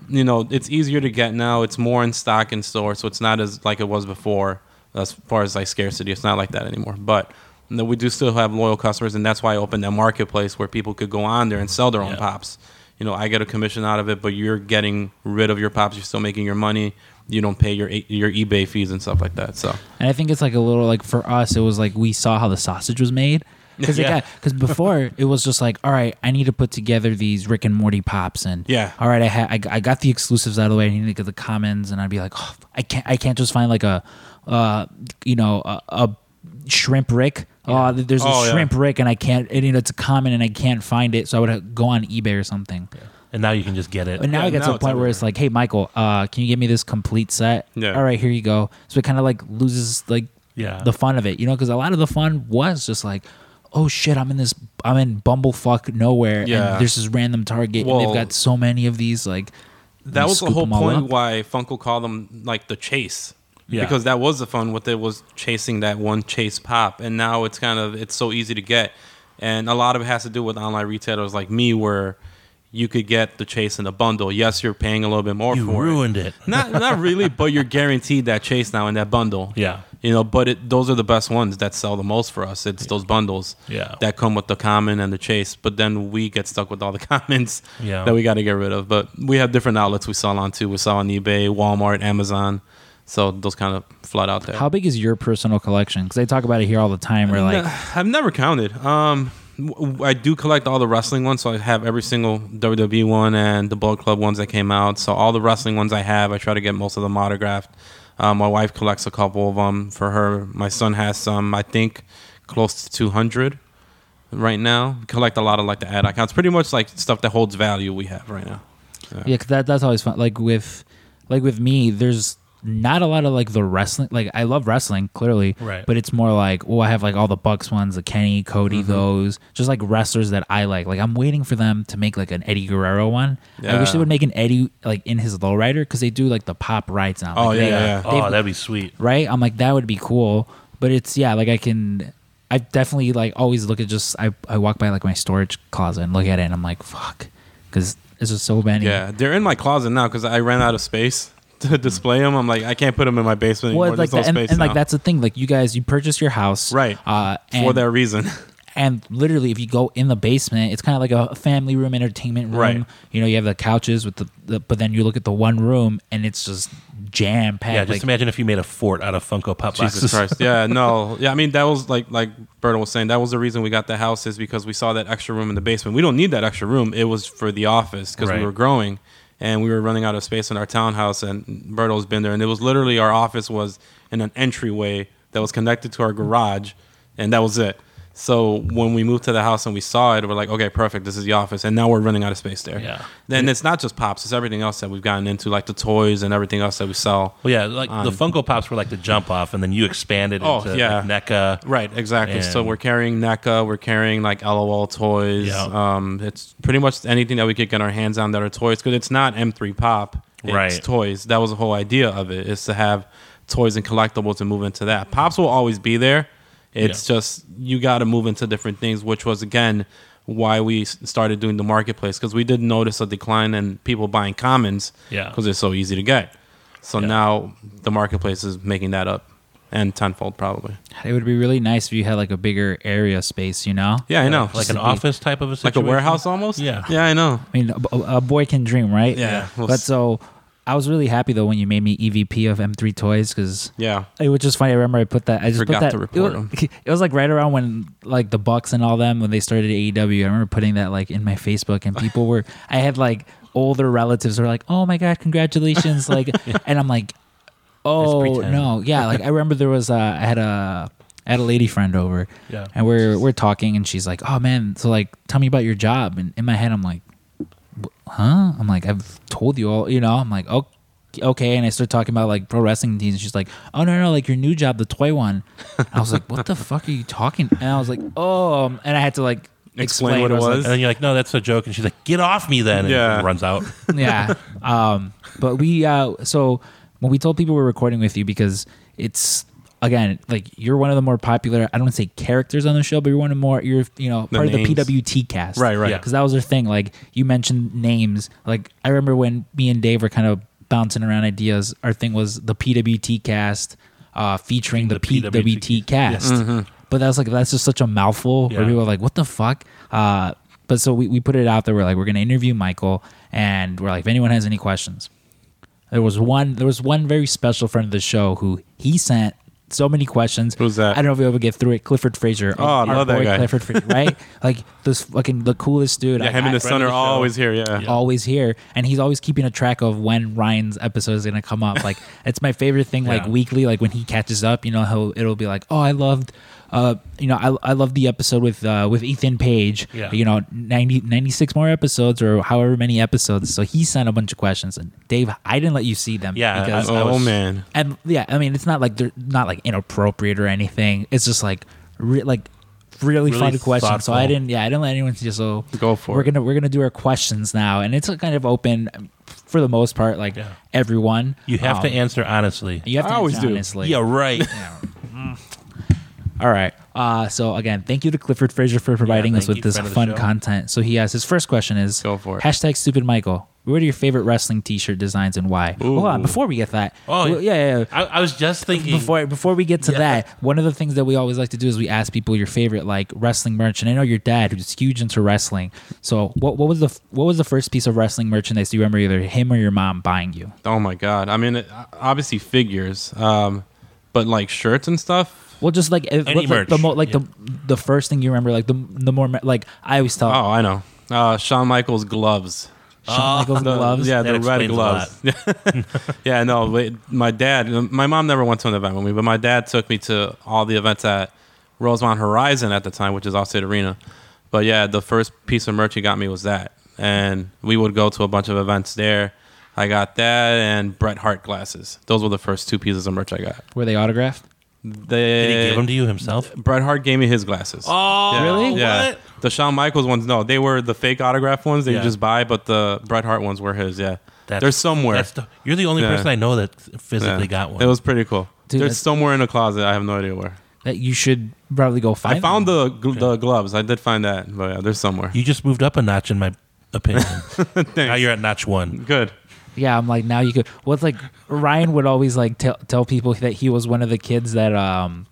you know, it's easier to get now. It's more in stock in store, so it's not as like it was before. As far as like scarcity, it's not like that anymore. But you know, we do still have loyal customers, and that's why I opened that marketplace where people could go on there and sell their own Yeah. pops. You know, I get a commission out of it, but you're getting rid of your pops. You're still making your money. You don't pay your your eBay fees and stuff like that. So And I think it's like a little like for us, it was like we saw how the sausage was made. Because Yeah. because before it was just like all right I need to put together these Rick and Morty pops and Yeah. all right I ha- I, I got the exclusives out of the way I need to get the commons and I'd be like oh I can't I can't just find like a uh you know a, a shrimp Rick oh there's a Oh, yeah. shrimp Rick and I can't and, you know it's a common and I can't find it so I would go on eBay or something. And now you can just get it. And now Yeah, it gets to a point where it's like, hey, Michael, uh, can you give me this complete set? Yeah. All right, here you go. So it kind of like loses like Yeah. the fun of it, you know, because a lot of the fun was just like, oh shit, I'm in this, I'm in bumblefuck nowhere, Yeah. and there's this random Target, and Well- they've got so many of these like. That was the scoop whole 'em all point up. why Funko called them like the chase. Yeah. Because that was the fun with it was chasing that one chase pop, and now it's kind of it's so easy to get, and a lot of it has to do with online retailers like me, where you could get the chase in a bundle. Yes, you're paying a little bit more you for it. You ruined it. it. Not not really, but you're guaranteed that chase now in that bundle. Yeah. You know, but it, those are the best ones that sell the most for us. It's those bundles Yeah. that come with the common and the chase. But then we get stuck with all the commons Yeah. that we got to get rid of. But we have different outlets we sell on too. We sell on eBay, Walmart, Amazon. So those kind of flood out there. How big is your personal collection? Because they talk about it here all the time. We're like, I've never counted. Um, I do collect all the wrestling ones, so I have every single WWE one and the Bullet Club ones that came out. So all the wrestling ones I have, I try to get most of them autographed. Um, my wife collects a couple of them for her. My son has some. I think close to two hundred right now. Collect a lot of like the ad accounts. pretty much like stuff that holds value. We have right now. Yeah, 'cause that that's always fun. Like with, like with me, there's not a lot of like the wrestling. Like I love wrestling clearly, Right. But it's more like, oh, I have like all the Bucks ones, the Kenny, Cody, Mm-hmm. those, just like wrestlers that I like. Like I'm waiting for them to make like an Eddie Guerrero one. I wish they would make an Eddie like in his lowrider because they do like the pop rides now. Oh, Like, yeah, they- yeah, yeah. Oh, that'd be sweet. right? I'm like that would be cool, but it's yeah, like I can. I definitely like always look at just I I walk by like my storage closet and look at it and I'm like fuck because there's just so many. Yeah, they're in my closet now because I ran out of space to display them. I'm like, I can't put them in my basement anymore. Well, it's like There's that, no and, space and like now. that's the thing. Like you guys, you purchase your house, Right. Uh, and, for that reason. and literally, if you go in the basement, it's kind of like a family room, entertainment room. Right. You know, you have the couches with the, the but then you look at the one room and it's just jam packed. Yeah, just like, imagine if you made a fort out of Funko Pop Jesus boxes. Christ. Yeah, no. Yeah, I mean that was like like Berto was saying, that was the reason we got the house is because we saw that extra room in the basement. We don't need that extra room. It was for the office because Right. we were growing and we were running out of space in our townhouse and Berto's been there and it was literally our office was in an entryway that was connected to our garage and that was it. So when we moved to the house and we saw it, we're like, okay, perfect. This is the office, and now we're running out of space there. Yeah. Then it's not just pops; it's everything else that we've gotten into, like the toys and everything else that we sell. Well, yeah, like the Funko Pops were like the jump off, and then you expanded Oh, into yeah. like NECA. Right, exactly. so we're carrying NECA, we're carrying like LOL toys. Yeah. Um, it's pretty much anything that we could get our hands on that are toys because it's not M3 Pop. It's Right. toys. That was the whole idea of it is to have toys and collectibles and move into that. Pops will always be there. It's just you got to move into different things, which was again why we started doing the marketplace because we did notice a decline in people buying commons Yeah. because they're so easy to get. So Yeah. now the marketplace is making that up and tenfold probably. it would be really nice if you had like a bigger area space. You know. Yeah, I know. like Just an be- office type of a situation. like a warehouse almost. Yeah. yeah, I know. I mean, a, a boy can dream, right? Yeah. Well, But s- so I was really happy though when you made me EVP of M3 Toys because Yeah, it was just funny. I remember I put that. I just Forgot put that. to report it, was, it was like right around when like the Bucks and all them when they started AEW. I remember putting that like in my Facebook and people were. I had like older relatives who were like, "Oh my god, congratulations!" Like, and I'm like, "Oh no, yeah." Like I remember there was uh, I had a I had a lady friend over, Yeah. and we're we're talking and she's like, "Oh man, so like tell me about your job." And in my head, I'm like, "Wh- "Huh?" I'm like, "I've told you all," you know. I'm like, "Oh." Okay, and I start talking about like pro wrestling teams. And she's like, "Oh no, no, like your new job, the toy one." I was like, "What the fuck are you talking?" And I was like, "Oh," um," and I had to like Explain explain, what it I like, was. And then you're like, no, that's a joke. And she's like, get off me then. And Yeah. runs out. yeah. Um, but we uh, so when we told people we're recording with you because it's again like you're one of the more popular. I don't want to say characters on the show, but you're one of the more you're you know part names. of the PWT cast, Right, right. Yeah. Because that was their thing. Like you mentioned names. Like I remember when me and Dave were kind of bouncing around ideas. Our thing was the PWT cast uh, featuring the, The PWT PWT cast. Mm-hmm. But that's like that's just such a mouthful where people are like, "What the fuck?" Uh, but so we, we put it out there. We're like, we're gonna interview Michael, and we're like, if anyone has any questions, there was one there was one very special friend of the show who he sent so many questions. Who's that? I don't know if we'll ever get through it. Clifford Fraser. Oh, I love that guy. Clifford Fraser, right? like this fucking the coolest dude. Yeah, I- him and his son are the always here. Yeah. Yeah. always here and he's always keeping a track of when ryan's episode is going to come up like it's my favorite thing like Yeah. weekly like when he catches up you know how it'll be like oh i loved uh you know i, I love the episode with uh with ethan page Yeah. you know 90 96 more episodes or however many episodes so he sent a bunch of questions and dave i didn't let you see them Yeah, because I- Oh was- man. and yeah, I mean, it's not like they're not like inappropriate or anything. It's just like, re- like really, Really fun questions. So I didn't, yeah, I didn't let anyone just so Go for we're it. gonna we're gonna do our questions now, and it's kind of open for the most part. Like Yeah. everyone, You have to Um, answer honestly. You have to I always answer do. honestly. Yeah, right. All right. Uh, so again, thank you to Clifford Fraser for providing us thank with you, this friend of the fun show. content. So he has his first question is Go for it. hashtag stupid Michael. What are your favorite wrestling T-shirt designs and why? Hold on, Ooh. before we get that. Oh, well, yeah, yeah. yeah. I, I was just thinking. before before we get to Yeah. that, one of the things that we always like to do is we ask people your favorite like wrestling merch. And I know your dad, who's huge into wrestling. So what what was the what was the first piece of wrestling merchandise you remember either him or your mom buying you? Oh my god. I mean, it, obviously figures, um, but like shirts and stuff. Well, just like if, Any what, like, the merch, mo- like yeah. the the first thing you remember, like the the more me- like I always tell Oh, I know. Uh, Shawn Michaels gloves. Shawn Michaels The- gloves. Yeah, That the red explains a gloves. yeah, no. wait, My dad, my mom never went to an event with me, but my dad took me to all the events at Rosemont Horizon at the time, which is Allstate Arena. But yeah, the first piece of merch he got me was that, and we would go to a bunch of events there. I got that and Bret Hart glasses. Those were the first two pieces of merch I got. Were they autographed? They, Did he give them to you himself? Bret Hart gave me his glasses. Oh, Yeah, Really? Yeah. What? The Shawn Michaels ones, no, they were the fake autograph ones. They Yeah. you just buy, but the Bret Hart ones were his. Yeah, That's- they're somewhere. That's the, you're the only Yeah. person I know that physically Yeah. got one. It was pretty cool. Dude, They're somewhere in a closet. I have no idea where. That you should probably go find. I found them. the the gloves. I did find that, but yeah, they're somewhere. you just moved up a notch in my opinion. now you're at notch one. Good. Yeah, I'm like now you could. What's like Ryan would always like tell tell people that he was one of the kids that um,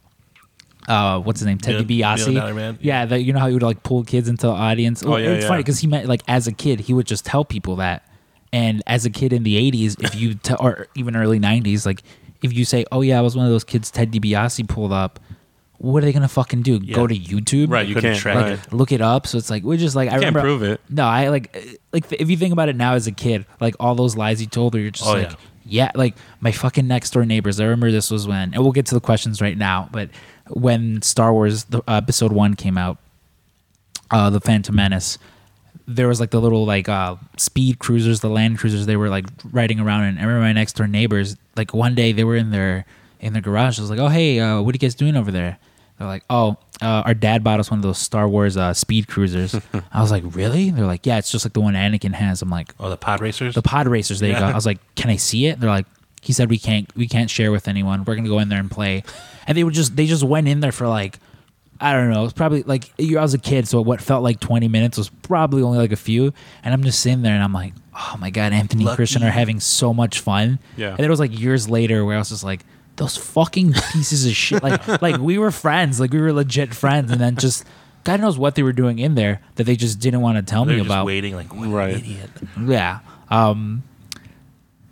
uh, what's his name, Ted Bill- DiBiase. Yeah, that you know how he would like pull kids into the audience. Oh, yeah, it's yeah. funny because he meant like as a kid he would just tell people that, and as a kid in the '80s, if you tell or even early '90s, like if you say, "Oh yeah, I was one of those kids Ted DiBiase pulled up," what are they gonna fucking do? Go to YouTube? Right, you couldn't can't. track Right. it. look it up. So it's like we're just like I Can't remember. prove it. No, I like uh, like if you think about it now as a kid, like all those lies you told, or you're just Oh, like, yeah. yeah. like my fucking next door neighbors. I remember this was when, and we'll get to the questions right now, but when Star Wars the uh, Episode One came out, uh, the Phantom Menace. There was like the little like uh, speed cruisers, the land cruisers. They were like riding around, and I remember my next door neighbors. Like one day, they were in their in their garage. I was like, "Oh hey, uh, what are you guys doing over there?" They're like, "Oh, uh, our dad bought us one of those Star Wars uh, speed cruisers." I was like, "Really?" They're like, "Yeah, it's just like the one Anakin has." I'm like, Oh, the pod racers. "The pod racers." There you go. I was like, "Can I see it?" They're like, "He said we can't we can't share with anyone. We're gonna go in there and play." And they would just they just went in there for like I don't know. It's probably like you- I was a kid, so what felt like 20 minutes was probably only like a few. And I'm just sitting there and I'm like, oh my God, Anthony Lucky. Christian are having so much fun. Yeah. And then it was like years later where I was just like, those fucking pieces of shit. Like, like we were friends, like we were legit friends. And then just, God knows what they were doing in there that they just didn't want to tell they me just about. waiting, like what Right. an idiot. Yeah. Um,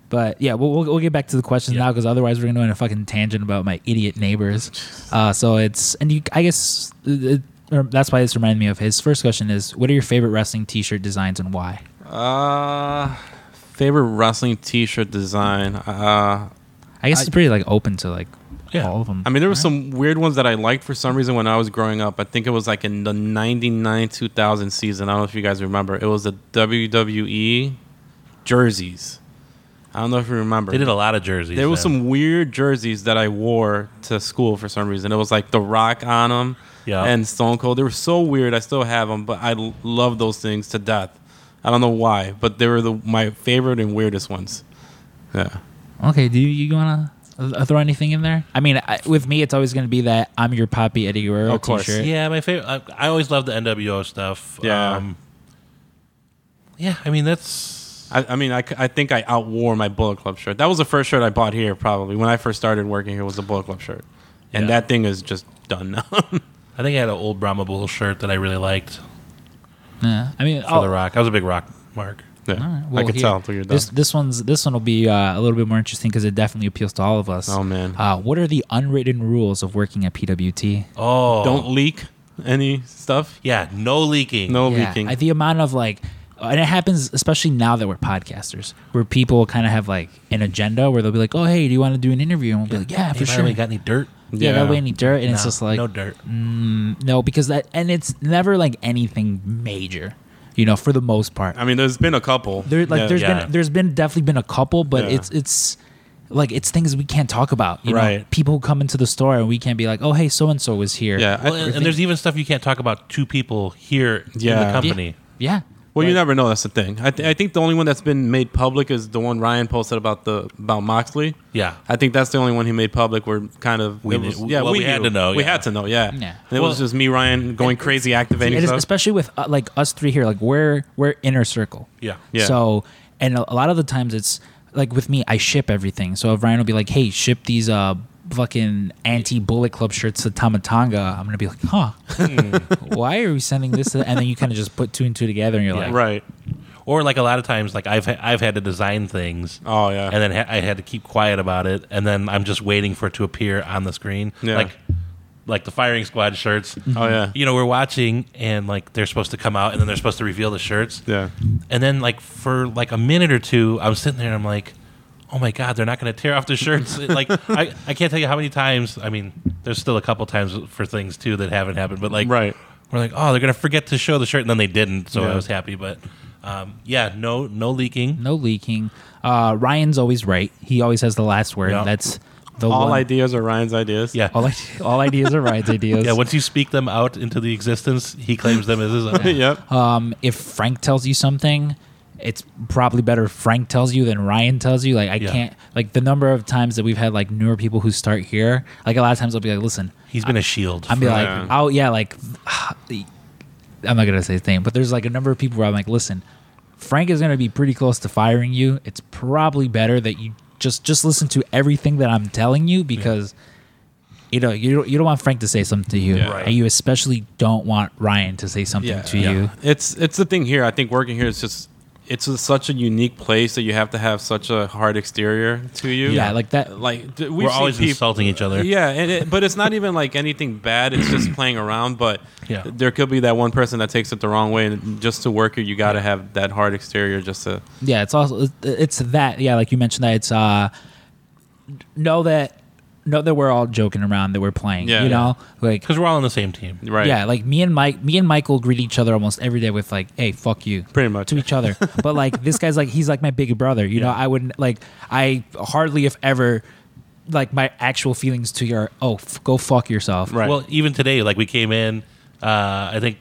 but yeah, we'll, we'll, we'll get back to the questions Yeah. now because otherwise we're going to go on a fucking tangent about my idiot neighbors. Uh, so it's, and you, I guess it, or that's why this reminded me of his first question is what are your favorite wrestling t shirt designs and why? Uh, favorite wrestling T-shirt design. Uh, I guess I- it's pretty like open to like Yeah. all of them. I mean, there were some weird ones that I liked for some reason when I was growing up. I think it was like in the '99 2000 season. I don't know if you guys remember. It was the WWE jerseys. I don't know if you remember. They did a lot of jerseys. There was then. some weird jerseys that I wore to school for some reason. It was like The Rock on them Yeah. and Stone Cold. They were so weird. I still have them, but I l- love those things to death. I don't know why, but they were the, my favorite and weirdest ones. Yeah. Okay, do you, you want to throw anything in there? I mean, I, with me, it's always going to be that I'm your poppy Eddie Guerrero Of course. t-shirt. Yeah, my favorite. I, I always love the NWO stuff. Yeah. Um, yeah, I mean that's I, I mean, I, c- I think I outwore my Bullet Club shirt. That was the first shirt I bought here, probably when I first started working here. Was the Bullet Club shirt, and Yeah. that thing is just done now. I think I had an old Brahma Bull shirt that I really liked Yeah. I mean, for I'll- the Rock. I was a big Rock mark. Yeah, All right, I can here- tell until you're done. This this one's this one will be uh, a little bit more interesting because it definitely appeals to all of us. Oh, man. Uh, what are the unwritten rules of working at PWT? Oh, Don't leak any stuff. Yeah, no leaking. No Yeah, leaking. The amount of like, and it happens especially now that we're podcasters, where people kind of have like an agenda where they'll be like, "Oh, hey, do you want to do an interview?" And we'll be like, "Yeah, for by sure." way, got any dirt? yeah, that way any dirt, and it's just like no dirt. mm, no, because that and it's never like anything major, you know, for the most part. I mean, there's been a couple. There, like, Yeah. there's Yeah. been, there's been definitely been a couple, but Yeah. it's, it's, like, it's things we can't talk about. You know, Right. people who come into the store and we can't be like, oh, hey, so and so was here. Yeah, Well, and, and there's even stuff you can't talk about two people here in Yeah. the Yeah. company. yeah. Well, you never know. That's the thing. I, th- I think the only one that's been made public is the one Ryan posted about the about Moxley. Yeah. I think that's the only one he made public. Where kind of We was- yeah, well, we, we had knew. to know, We yeah. had to know. Yeah, Yeah. And it was just me, Ryan, going crazy, activating It is, stuff. especially with uh, like us three here, like we're we're inner circle. Yeah. Yeah. So, and a, a lot of the times it's like with me, I ship everything. So if Ryan will be like, "Hey, ship these uh fucking anti Bullet Club shirts to Tama Tonga," I'm gonna be like, "Huh? Hmm. Why are we sending this?" To, and then you kind of just put two and two together, and you're Yeah. like, right. Or like a lot of times, like I've ha- I've had to design things. Oh yeah. and then ha- I had to keep quiet about it, and then I'm just waiting for it to appear on the screen, Yeah. like like the firing squad shirts. oh yeah. You know, we're watching, and like they're supposed to come out, and then they're supposed to reveal the shirts, Yeah. and then like for like a minute or two, I'm sitting there, and I'm like, oh my god, they're not going to tear off the shirts. like I I can't tell you how many times. I mean, there's still a couple times for things too that haven't happened, but like Right. we're like, oh, they're going to forget to show the shirt, and then they didn't, so Yeah. I was happy, but. Um, yeah, no, no leaking. no leaking. Uh, Ryan's always right. He always has the last word. Yeah. That's the All one. ideas are Ryan's ideas. Yeah, all, i- all ideas are Ryan's ideas. Yeah, once you speak them out into the existence, he claims them as his own. yep. um, if Frank tells you something, it's probably better Frank tells you than Ryan tells you. Like I Yeah. can't like the number of times that we've had like newer people who start here. Like a lot of times I'll be like, listen, He's been a shield. I'm be for- like, Yeah. oh yeah, like I'm not gonna say his name, but there's like a number of people where I'm like, listen, Frank is gonna be pretty close to firing you. It's probably better that you just just listen to everything that I'm telling you because. You know, you don't, you don't want Frank to say something to you, Yeah. Right. and you especially don't want Ryan to say something Yeah. to Yeah. you. It's it's the thing here. I think working here is just it's a, such a unique place that you have to have such a hard exterior to you. Yeah, like that. like th- we're always peop- insulting each other. Yeah, and it, but it's not even like anything bad. It's just playing around. But Yeah. there could be that one person that takes it the wrong way, and just to work it, you got to have that hard exterior just to. Yeah, it's also it's that. Yeah, like you mentioned that it's uh know that know that we're all joking around that we're playing. Yeah. you know, like because we're all on the same team. Right. yeah, like me and Mike, me and Michael greet each other almost every day with like, "Hey, fuck you." Pretty much. to each other. but like this guy's like he's like my big brother. You know, I wouldn't like I hardly if ever like my actual feelings to your oh f- go fuck yourself. Right. Well, even today, like we came in, uh, I think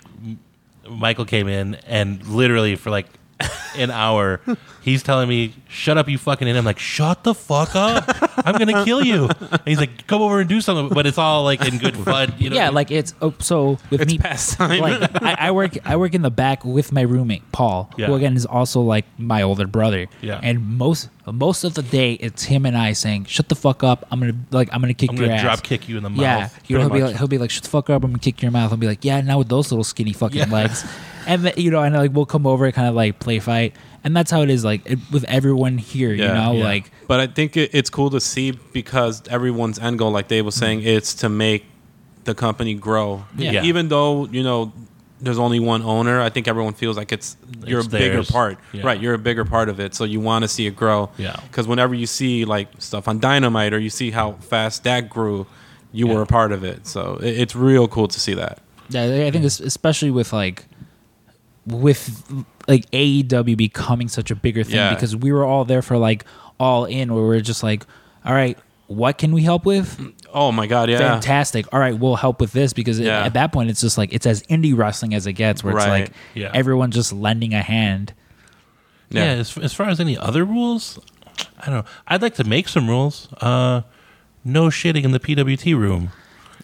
Michael came in and literally for like an hour, he's telling me, "Shut up, you fucking!" And I'm like, "Shut the fuck up! I'm gonna kill you." And he's like, "Come over and do something," but it's all like in good fun. You know? Yeah, like it's oh, so with It's me. pastime. Like I, I work, I work in the back with my roommate Paul, Yeah. who again is also like my older brother. Yeah. and most most of the day it's him and I saying, "Shut the fuck up! I'm gonna like I'm gonna kick I'm your gonna ass." drop kick you in the mouth. Yeah, you know, he'll pretty be much. like, he'll be like, "Shut the fuck up! I'm gonna kick your mouth." I'll be like, "Yeah, now with those little skinny fucking Yeah. legs," and then, you know, and like we'll come over and kind of like play fight, and that's how it is like it, with everyone here. you Yeah. know, Yeah. like But I think it, it's cool to see because everyone's end goal, like Dave was mm-hmm. saying, it's to make the company grow. Yeah. Yeah. Even though you know there's only one owner, I think everyone feels like it's you're It's a bigger theirs. part, Yeah. right? You're a bigger part of it, so you want to see it grow. Yeah. Because whenever you see like stuff on Dynamite or you see how fast that grew, you Yeah. were a part of it. So it, it's real cool to see that. Yeah, I think it's especially with like with like AEW becoming such a bigger thing Yeah. because we were all there for like all in where we're just like, all right, what can we help with? Oh my god, yeah. Fantastic. All right, we'll help with this because it- at that point it's just like it's as indie wrestling as it gets where it's Right. like Yeah. everyone just lending a hand. Yeah, Yeah. as, as far as any other rules, I don't know. I'd like to make some rules. Uh, no shitting in the PWT room.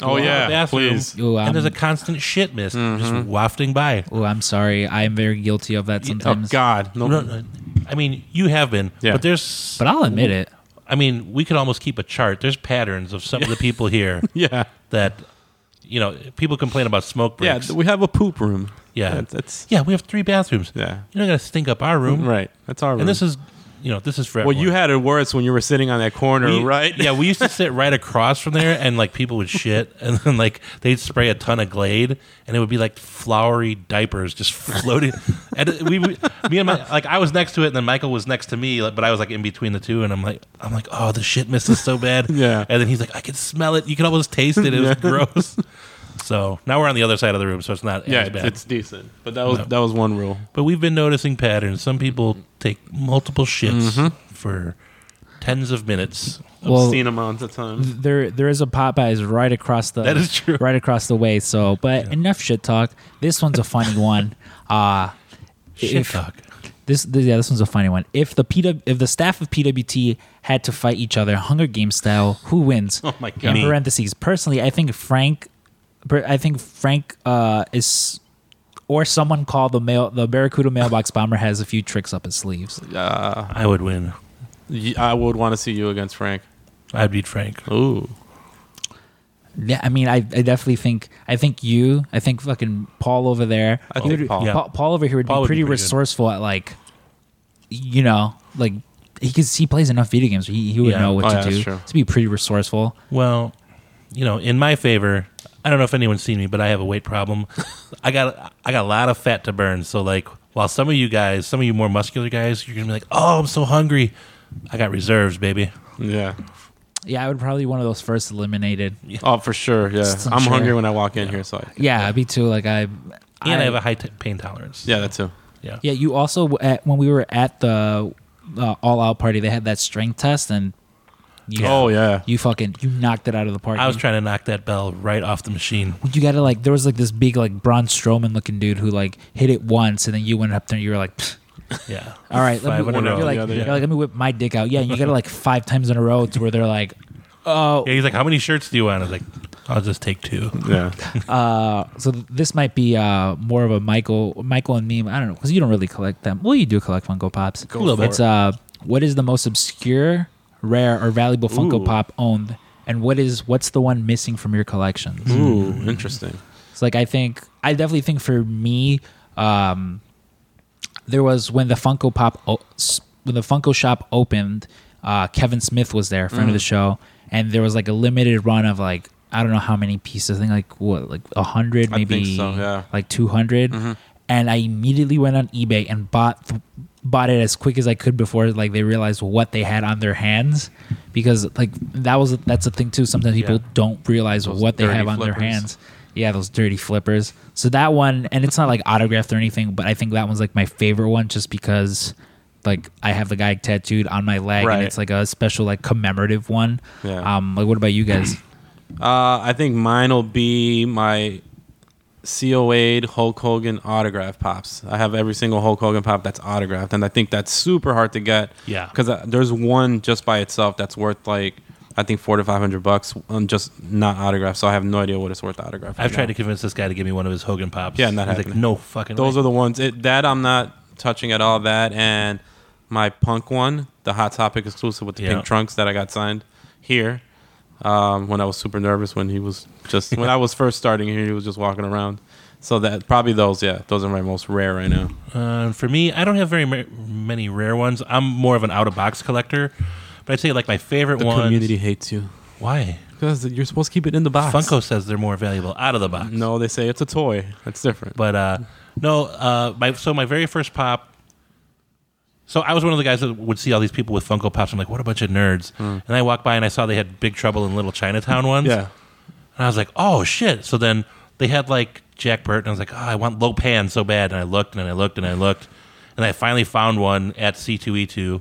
Oh yeah, bathroom, please. Ooh, and there's a constant shit mist Mm-hmm. just wafting by. Oh, I'm sorry. I am very guilty of that sometimes. Oh sometimes. god, no. No, no, I mean, you have been, Yeah. but there's. But I'll admit it. I mean, we could almost keep a chart. There's patterns of some of the people here Yeah. that you know, people complain about smoke Yeah, breaks. we have a poop room. Yeah. that's, that's yeah, we have three bathrooms. yeah, You're not gonna stink up our room, right. That's our room. And this is, you know, this is for well, you had it worse when you were sitting on that corner, We- right? Yeah, we used to sit right across from there, and like people would shit, and then like they'd spray a ton of Glade, and it would be like flowery diapers just floating. and we, we, me and my, like I was next to it, and then Michael was next to me, like, but I was like in between the two, and I'm like, I'm like, oh, the shit mist is so bad. Yeah. And then he's like, I can smell it. You can almost taste it. It was gross. So now we're on the other side of the room, so it's not yeah, as it's, bad. it's decent. But that was No. that was one rule. But we've been noticing patterns. Some people take multiple shits Mm-hmm. for tens of minutes. Well, Obscene amounts of time. there there is a Popeyes right across the That is true. right across the way. So, but enough shit talk. This one's a funny one. Uh Shit if- talk. This, this yeah, this one's a funny one. If the PW, if the staff of PWT had to fight each other, Hunger Games style, who wins? Oh my In god. Me. parentheses, personally, I think Frank, per- I think Frank uh, is, or someone called the mail, the Barracuda mailbox bomber has a few tricks up his sleeves. Uh, I would win. I would want to see you against Frank. I'd beat Frank. Ooh. Yeah, I mean, I, I definitely think, I think you, I think fucking Paul over there, I think would- Paul. Yeah. Paul, Paul over here would Paul be would be pretty pretty good. resourceful at like, you know, like he could he plays enough video games. He, he would Yeah. know what Oh, to yeah, do true. to be pretty resourceful. Well, you know, in my favor, I don't know if anyone's seen me, but I have a weight problem. I got I got a lot of fat to burn. So like, while some of you guys, some of you more muscular guys, you're gonna be like, "Oh, I'm so hungry." I got reserves, baby. Yeah. Yeah, I would probably be one of those first eliminated. Oh, for sure. Yeah. I'm I'm sure. hungry when I walk in here, so I, Yeah, me too. Like I, And I, have a high t- pain tolerance. yeah, that too. yeah. yeah. You also at, when we were at the uh, all out party, they had that strength test, and you, Oh yeah. you fucking you knocked it out of the park. I was You- trying to knock that bell right off the machine. You gotta like there was like this big like Braun Strowman looking dude who like hit it once, and then you went up there and you were like. "Pfft, Yeah. All right, let me, Five in a you're row. like, Yeah, you're like, let me whip my dick out. Yeah, and you got to like five times in a row to where they're like, oh, Yeah, he's like, "How many shirts do you want?" I was like, "I'll just take two. Yeah. uh, so th- this might be uh more of a Michael, Michael and meme. I don't know because you don't really collect them. Well, you do collect Funko Pops. Go A little for It's it. uh, what is the most obscure, rare, or valuable Funko Ooh. Pop owned, and what is what's the one missing from your collections? Ooh, interesting. It's like I think I definitely think for me, um, there was when the Funko Pop o- s- when the Funko shop opened, uh, Kevin Smith was there, friend of Mm. the show, and there was like a limited run of like I don't know how many pieces. I think like what like a hundred, I maybe think so, yeah. like two and I immediately went on eBay and bought. th- Bought it as quick as I could before like they realized what they had on their hands, because like that was that's a thing too. Sometimes people Yeah. don't realize Those what they have on their hands. Yeah, those dirty flippers. So that one, and it's not like autographed or anything, but I think that one's like my favorite one just because like I have the guy tattooed on my leg Right. and it's like a special like commemorative one. Yeah. Um like what about you guys? Uh, I think mine will be my COA'd Hulk Hogan autograph pops. I have every single Hulk Hogan pop that's autographed, and I think that's super hard to get. Yeah. because uh, there's one just by itself that's worth like I think four to five hundred bucks, on just not autographed. So I have no idea what it's worth autographed. I've tried to convince this guy to give me one of his Hogan pops. Yeah, not He's like, "No fucking." Those way. are the ones it, that I'm not touching at all. That and my punk one, the Hot Topic exclusive with the Yeah. pink trunks that I got signed here. Um, when I was super nervous when he was just when I was first starting here, he was just walking around. So that probably those, yeah, those are my most rare right now. Uh, for me, I don't have very ma- many rare ones. I'm more of an out of box collector. But I'd say like my favorite one. The ones. community hates you Why? because you're supposed to keep it in the box. Funko says they're more valuable out of the box. No, they say it's a toy. That's different. But uh, no, uh, my so my very first pop. So I was one of the guys that would see all these people with Funko Pops. I'm like, what a bunch of nerds. Hmm. And I walked by and I saw they had Big Trouble in Little Chinatown ones. yeah, And I was like, oh shit. So then they had like Jack Burton. I was like, oh, I want Lo Pan so bad. And I looked and I looked and I looked. And I finally found one at C2E2.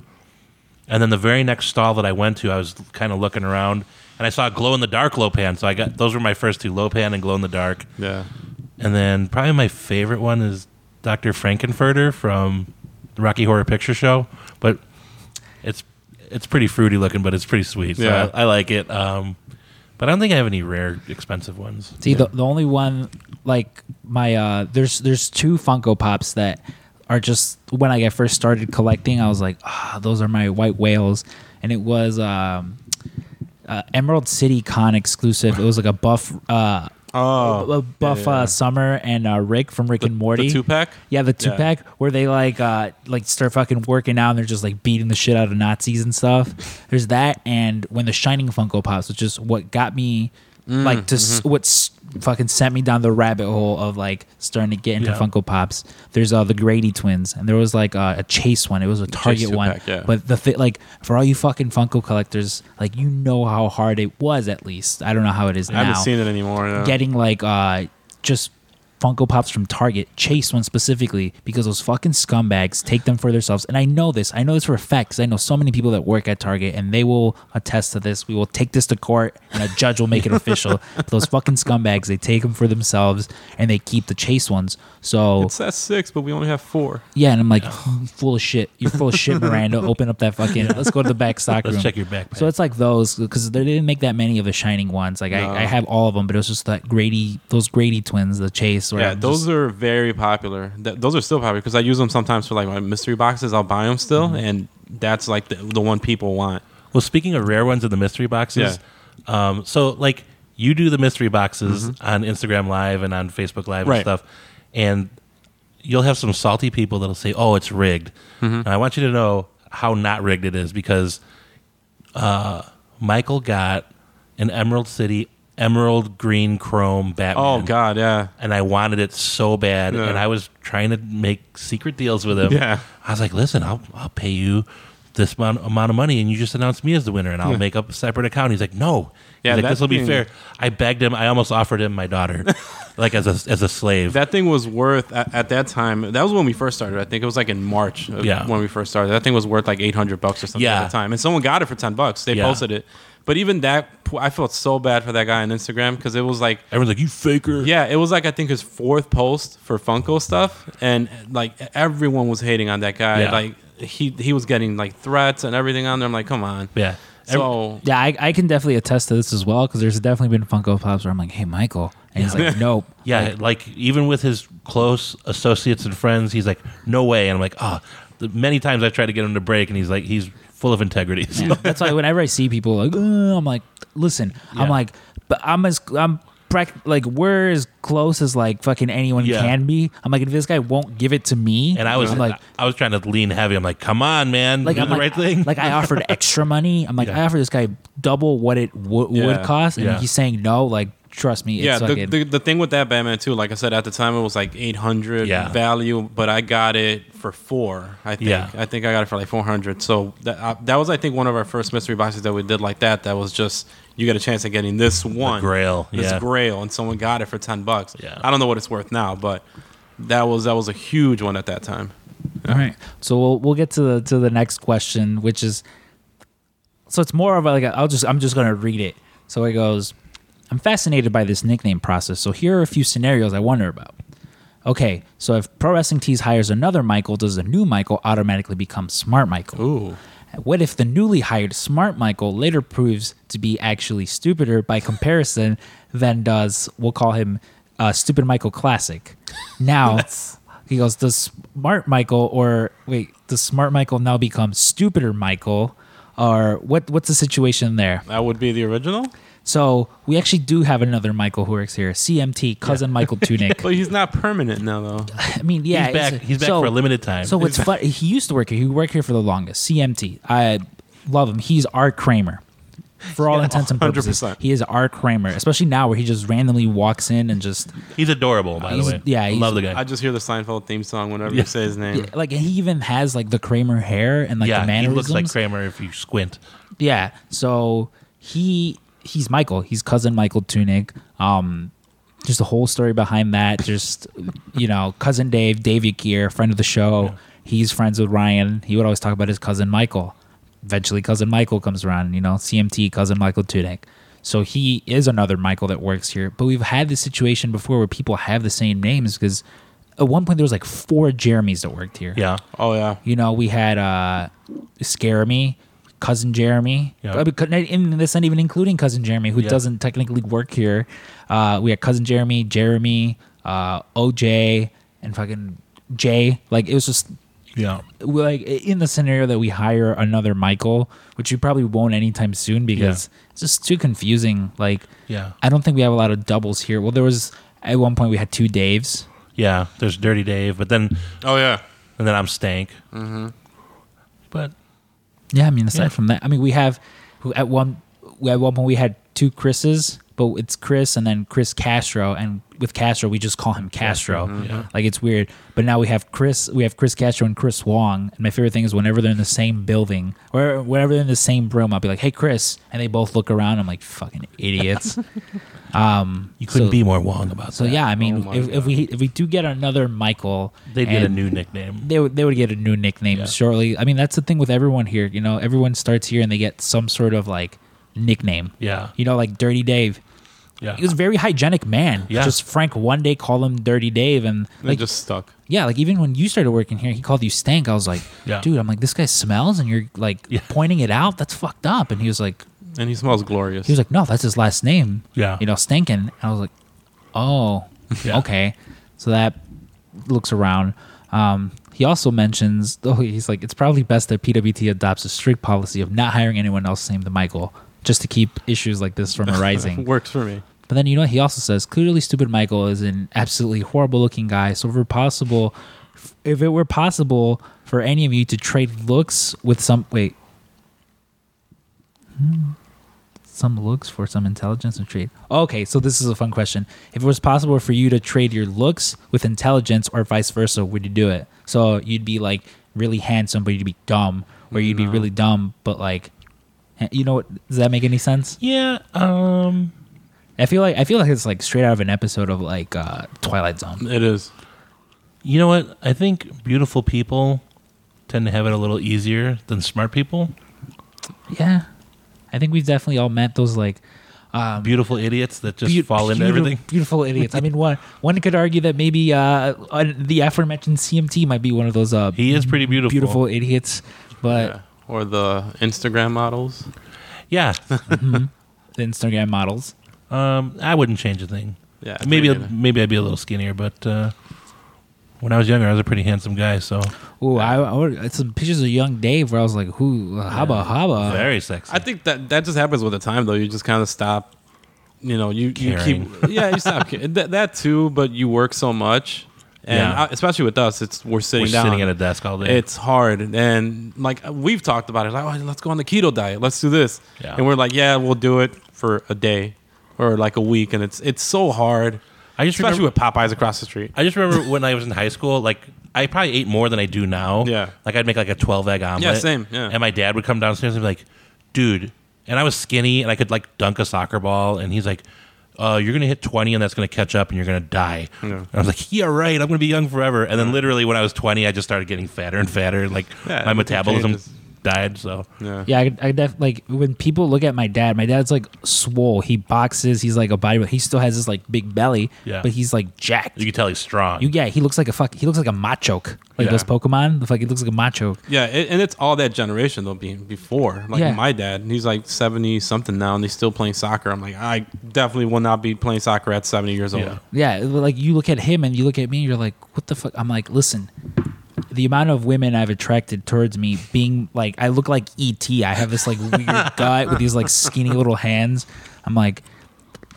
And then the very next stall that I went to, I was kind of looking around and I saw glow in the dark Lo Pan. So I got those were my first two Lo Pan and glow in the dark. yeah. And then probably my favorite one is Dr. Frank-N-Furter from the Rocky Horror Picture Show. But it's it's pretty fruity looking, but it's pretty sweet. So Yeah. I, I like it. Um, but I don't think I have any rare, expensive ones. See, the, the only one like my uh, there's there's two Funko Pops that are just when I first started collecting, I was like, ah, those are my white whales, and it was um, uh, Emerald City Con exclusive. It was like a buff uh, Oh, Buff yeah, yeah. Uh, Summer and uh, Rick from Rick and Morty. The two pack. Yeah, the two Yeah. pack where they like uh like start fucking working out and they're just like beating the shit out of Nazis and stuff. There's that and when the Shining Funko Pops, which is what got me Mm, like to mm-hmm. what's fucking sent me down the rabbit hole of like starting to get into Yeah. Funko Pops. There's uh the Grady twins and there was like uh, a Chase one. It was a Target one. two-pack, yeah. But the thi- like for all you fucking Funko collectors, like you know how hard it was at least. I don't know how it is I now I haven't seen it anymore. yeah. getting like uh just Funko Pops from Target, Chase one specifically, because those fucking scumbags take them for themselves. And I know this. I know this for a fact because I know so many people that work at Target and they will attest to this. We will take this to court and a judge will make it official. those fucking scumbags, they take them for themselves and they keep the Chase ones. So It says six, but we only have four. yeah, and I'm like, full of shit. You're full of shit, Miranda. Open up that fucking. Let's go to the back stock Let's room. check your backpack. So it's like those because they didn't make that many of the shining ones. Like No. I, I have all of them, but it was just that Grady, those Grady twins, the Chase. Or Yeah, those are very popular. Th- those are still popular because I use them sometimes for like my mystery boxes. I'll buy them still, Mm-hmm. and that's like the, the one people want. Well, speaking of rare ones in the mystery boxes, um, so like you do the mystery boxes on Instagram Live and on Facebook Live and stuff, and you'll have some salty people that'll say, "Oh, it's rigged." And I want you to know how not rigged it is because uh, Michael got an Emerald City Emerald Green Chrome Batman. Oh God, yeah, and I wanted it so bad, Yeah. and I was trying to make secret deals with him. Yeah. I was like, "Listen, I'll I'll pay you this amount, amount of money, and you just announce me as the winner, and I'll Yeah. make up a separate account." He's like, "No, Yeah, like, this will be fair." I begged him. I almost offered him my daughter, like as a as a slave. that thing was worth at, at that time. That was when we first started. I think it was like in March. Yeah. when we first started. That thing was worth like eight hundred bucks or something Yeah. at the time, and someone got it for ten bucks. They Yeah. posted it, but even that, I felt so bad for that guy on Instagram because it was like Everyone's like, "You faker." Yeah, it was like I think his fourth post for Funko stuff, and like everyone was hating on that guy. Yeah. Like he he was getting like threats and everything on there. I'm like, come on. yeah. So yeah, I, I can definitely attest to this as well because there's definitely been Funko Pops where I'm like, hey, Michael, and he's like, nope. Yeah, like even with his close associates and friends, he's like, "No way." And I'm like, "Oh." The many times I tried to get him to break, and he's like, he's full of integrity. So- Yeah, That's why whenever I see people like, "Uh," I'm like, listen, Yeah. I'm like, but I'm as I'm like we're as close as like fucking anyone Yeah. can be. I'm like, if this guy won't give it to me, And I was I'm like, I was trying to lean heavy. I'm like, come on, man, like do I'm the like, right thing. Like I offered extra money. I'm like, Yeah. I offered this guy double what it w- would Yeah. cost, and Yeah. he's saying no. Like, trust me, it's yeah, the, fucking, the the thing with that Batman too, like I said at the time, it was like 800 Yeah. value, but I got it for four. I think. Yeah. I think I got it for like 400. So that uh, that was I think one of our first mystery boxes that we did like that. That was just you get a chance at getting this one the Grail, this yeah. Grail, and someone got it for 10 bucks. Yeah. I don't know what it's worth now, but that was that was a huge one at that time. All right. So we'll we'll get to the to the next question, which is so it's more of a, like i I'll just I'm just gonna read it. So it goes, I'm fascinated by this nickname process. So here are a few scenarios I wonder about. Okay, so if Pro Wrestling Tees hires another Michael, does the new Michael automatically become Smart Michael? Ooh. What if the newly hired Smart Michael later proves to be actually stupider by comparison than does, we'll call him uh, Stupid Michael Classic? Now, he goes, does Smart Michael, or wait, does Smart Michael now become Stupider Michael? Or what? what's the situation there? That would be the original? So we actually do have another Michael who works here, CMT, cousin Michael Tunick. But he's not permanent now though. I mean, yeah, he's back. it's- He's back so- for a limited time. So what's fun? He used to work here. He worked here for the longest. CMT. I love him. He's Art Kramer. For all Yeah, intents and purposes, 100%. he is Art Kramer. Especially now, where he just randomly walks in and just he's adorable, by He's- the way. yeah, I he's- love the guy. I just hear the Seinfeld theme song whenever Yeah. you say his name. yeah, like he even has like the Kramer hair and like the yeah, he looks like Kramer if you squint. Yeah. So he he's Michael. He's cousin Michael Tunick. Um, just the whole story behind that. Just you know, cousin Dave, Dave Yakir, friend of the show. He's friends with Ryan. He would always talk about his cousin Michael. Eventually, cousin Michael comes around. You know, CMT cousin Michael Tunick. So he is another Michael that works here. But we've had this situation before where people have the same names because at one point there was like four Jeremys that worked here. Yeah, Oh yeah. You know, we had uh Scaremy, cousin Jeremy. Yeah. Because- And that's not even including cousin Jeremy, who Yeah. doesn't technically work here. Uh, we had cousin Jeremy, Jeremy, uh, OJ, and fucking Jay. Like it was just Yeah. like in the scenario that we hire another Michael, which we probably won't anytime soon because it's just too confusing. Like, Yeah. I don't think we have a lot of doubles here. Well, there was at one point we had two Daves. Yeah. There's Dirty Dave, but then Oh yeah. and then I'm Stank. Mm-hmm. Yeah, I mean, aside Yeah. from that, I mean, we have who at one at one point we had two Chris's, but it's Chris and then Chris Castro, and with Castro we just call him Castro. yeah. Like it's weird. But now we have Chris, we have Chris Castro and Chris Wong. And my favorite thing is whenever they're in the same building or whenever they're in the same room, I'll be like, "Hey, Chris," and they both look around. I'm like, "Fucking idiots." um, you couldn't so- be more Wong about So that. So yeah, I mean, Oh if, if we if we do get another Michael, They'd get a new nickname. they would they would get a new nickname Yeah. shortly. I mean, that's the thing with everyone here. You know, everyone starts here and they get some sort of like nickname. Yeah. You know, like Dirty Dave. Yeah. He was a very hygienic man. Yeah. Just Frank one day called him Dirty Dave, and It like just stuck. yeah, like even when you started working here, he called you Stank. I was like, Yeah. dude, I'm like this guy smells, and you're like Yeah. pointing it out. That's fucked up. And he was like, And he smells glorious. he was like, no, that's his last name. Yeah. You know, Stankin. And I was like, oh, Yeah. okay. So that looks around. Um, he also mentions, oh, he's like, it's probably best that PWT adopts a strict policy of not hiring anyone else named Michael, just to keep issues like this from arising. Works for me. But then you know he also says clearly stupid Michael is an absolutely horrible looking guy. So if it were possible, if it were possible for any of you to trade looks with some wait, Hmm. some looks for some intelligence and trade. Okay, so this is a fun question. If it was possible for you to trade your looks with intelligence or vice versa, would you do it? So you'd be like really handsome, but you'd be dumb, or you'd be really dumb, but like, you know what? Does that make any sense? Yeah. Um. I feel like I feel like it's like straight out of an episode of like uh, Twilight Zone. It is. You know what? I think beautiful people tend to have it a little easier than smart people. Yeah, I think we've definitely all met those like um, Beautiful idiots that just beau- fall into beautiful- everything. Beautiful idiots. I mean, one one could argue that maybe uh, uh, the aforementioned CMT might be one of those uh, He is pretty beautiful. beautiful idiots, but yeah. Or the Instagram models. Yeah. the Instagram models. um. I wouldn't change a thing. Yeah. Maybe pretty maybe I'd be a little skinnier, but uh, when I was younger, I was a pretty handsome guy. So Ooh, I, I would, some pictures of young Dave where I was like, "Who, uh, haba haba." very sexy. I think that that just happens with the time though. You just kind of stop. You know, you, you keep yeah, you stop that, that too. But you work so much, and Yeah. uh, especially with us, it's we're sitting We're down. sitting at a desk all day. It's hard, and like we've talked about it. Like, oh, let's go on the keto diet. Let's do this, Yeah. and we're like, yeah, we'll do it for a day or like a week, and it's it's so hard, I just especially remember, with Popeyes across the street. I just remember when I was in high school, like I probably ate more than I do now. Yeah. Like I'd make like a twelve egg omelet. Yeah, same, yeah. And my dad would come downstairs and be like, "Dude," and I was skinny and I could like dunk a soccer ball, and he's like. Uh, you're gonna hit 20 and that's gonna catch up and you're gonna die. Yeah. I was like, yeah, right. I'm gonna be young forever. And then literally when I was 20, I just started getting fatter and fatter, and like Yeah, my metabolism. Died. So Yeah, Yeah, I, I def, like when people look at my dad. My dad's like swole. He boxes. He's like a bodybuilder. He still has this like big belly. Yeah. but he's like jacked. you can tell he's strong. You, yeah, he looks like a fuck. He looks like a machoke, like Yeah. those Pokemon. The fuck, he looks like a machoke. yeah, it, and it's all that generation though. Being before, like Yeah. my dad, he's like seventy something now, and he's still playing soccer. I'm like, I definitely will not be playing soccer at seventy years old. Yeah. Yeah, like you look at him and you look at me, and you're like, what the fuck? I'm like, listen, the amount of women I've attracted towards me being like, I look like ET. I have this like weird gut with these like skinny little hands. I'm like,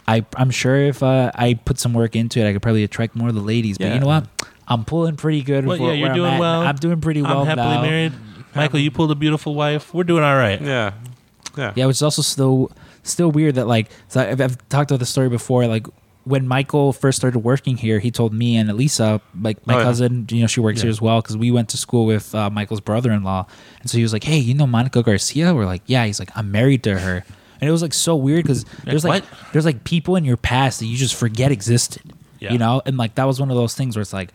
I I'm sure if uh, I put some work into it, I could probably attract more of the ladies. But you know what? I'm pulling pretty good. Well, for yeah, you're I'm doing at. well. I'm doing pretty well I'm happily now. married. Michael, you pulled a beautiful wife. We're doing all right. yeah, yeah. Yeah, which is also still still weird that like so I've, I've talked about the story before. Like when Michael first started working here, he told me and Elisa, like my Oh, yeah. cousin, you know, she works Yeah. here as well because we went to school with uh, Michael's brother-in-law, and so he was like, "Hey, you know Monica Garcia?" We're like, "Yeah." He's like, "I'm married to her," and it was like so weird because there's like what? there's like people in your past that you just forget existed, Yeah. you know, and like that was one of those things where it's like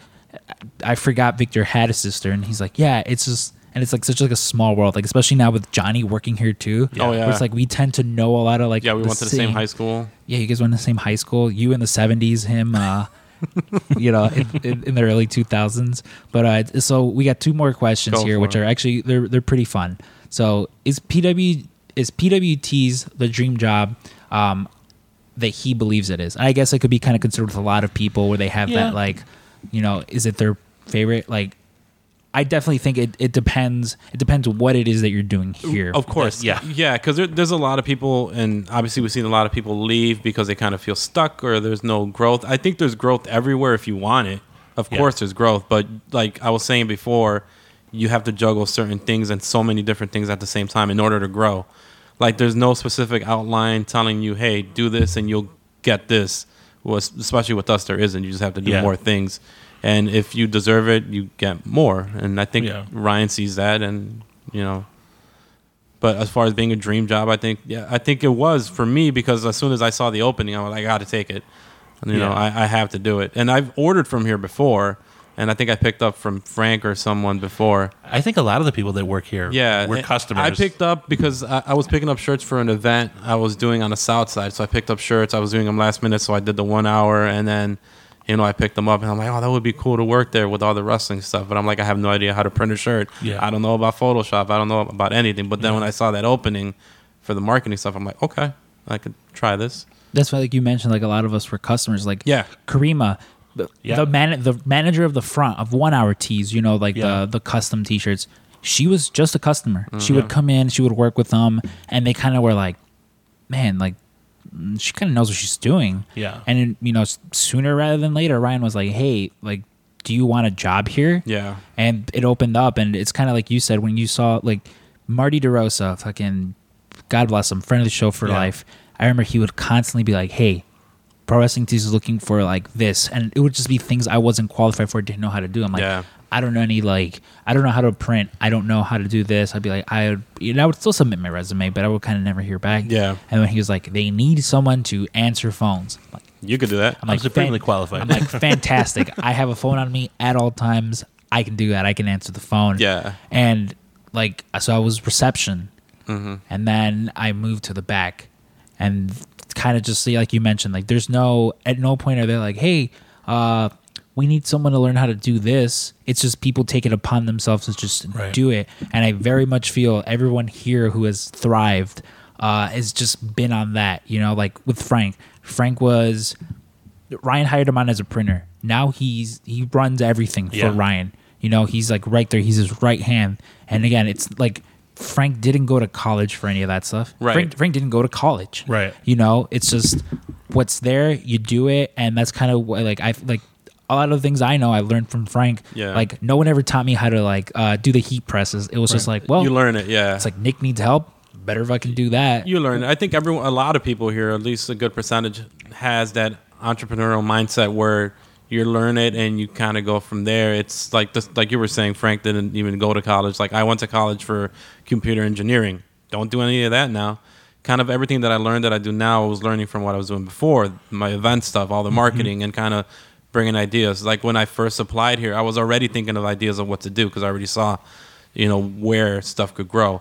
I forgot Victor had a sister, and he's like, "Yeah, it's just." And it's like such like a small world, like especially now with Johnny working here too. Oh, yeah. it's like we tend to know a lot of like yeah, we went to the same high school. yeah, you guys went to the same high school. You in the seventies, him, uh, you know, in, in, in the early two thousands. But uh, so we got two more questions Go here, which it. are actually they're they're pretty fun. So is PW is PWT's the dream job? Um, that he believes it is. And I guess it could be kind of considered with a lot of people where they have Yeah. that like, you know, is it their favorite? Like, I definitely think it, it depends. It depends what it is that you're doing here. Of course, Yeah. yeah, because there, there's a lot of people, and obviously we've seen a lot of people leave because they kind of feel stuck or there's no growth. I think there's growth everywhere if you want it. Of Yeah. course, there's growth, but like I was saying before, you have to juggle certain things and so many different things at the same time in order to grow. Like there's no specific outline telling you, "Hey, do this and you'll get this." Well, especially with us, there isn't. You just have to do Yeah. more things, and if you deserve it, you get more. And I think Yeah. Ryan sees that, and you know, but as far as being a dream job, I think yeah, I think it was for me because as soon as I saw the opening, I was like, I got to take it. And, you know, I, I have to do it. And I've ordered from here before, and I think I picked up from Frank or someone before. I think a lot of the people that work here, Yeah, were customers. I picked up because I, I was picking up shirts for an event I was doing on the south side. So I picked up shirts. I was doing them last minute, so I did the one hour, and then you know I picked them up, and I'm like, oh, that would be cool to work there with all the wrestling stuff. But I'm like, I have no idea how to print a shirt. Yeah. I don't know about Photoshop. I don't know about anything. But then when I saw that opening for the marketing stuff, I'm like, okay, I could try this. That's why, like you mentioned, like a lot of us were customers. Like Yeah. Karima, the, Yeah. the man, the manager of the front of One Hour Tees. You know, like Yeah. the the custom T-shirts. She was just a customer. She Mm-hmm. would come in, she would work with them, and they kind of were like, man, like she kind of knows what she's doing. Yeah. And you know, sooner rather than later, Ryan was like, hey, like, do you want a job here? Yeah. and it opened up and it's kind of like you said when you saw like marty derosa fucking god bless him friend of the show for Yeah. life i remember he would constantly be like hey pro wrestling tees is looking for like this and it would just be things i wasn't qualified for didn't know how to do i'm like Yeah. I don't know any like i don't know how to print i don't know how to do this i'd be like i would you know i would still submit my resume but i would kind of never hear back Yeah. and when he was like they need someone to answer phones I'm like You could do that. I'm like supremely fan- qualified. I'm like fantastic. I have a phone on me at all times. I can do that. I can answer the phone. Yeah. And like so, I was reception, Mm-hmm. and then I moved to the back, and kind of just see like you mentioned, like there's no at no point are they like, hey, uh, we need someone to learn how to do this. It's just people take it upon themselves to just Right. do it, and I very much feel everyone here who has thrived uh, has just been on that. You know, like with Frank. Frank was Ryan hired him on as a printer. Now he's he runs everything for Yeah. Ryan. You know, he's like right there. He's his right hand. And again, it's like Frank didn't go to college for any of that stuff. Right. Frank, Frank didn't go to college. Right. You know, it's just what's there. You do it, and that's kind of what like I like. A lot of the things I know I learned from Frank. Yeah. Like no one ever taught me how to like uh, do the heat presses. It was just like, well, you learn it. Yeah. It's like Nick needs help. Better if I can do that. You learn. It. I think everyone, a lot of people here, at least a good percentage, has that entrepreneurial mindset where you learn it and you kind of go from there. It's like this, like you were saying, Frank didn't even go to college. Like I went to college for computer engineering. Don't do any of that now. Kind of everything that I learned that I do now, I was learning from what I was doing before, my event stuff, all the marketing, and kind of bringing ideas. Like when I first applied here, I was already thinking of ideas of what to do because I already saw, you know, where stuff could grow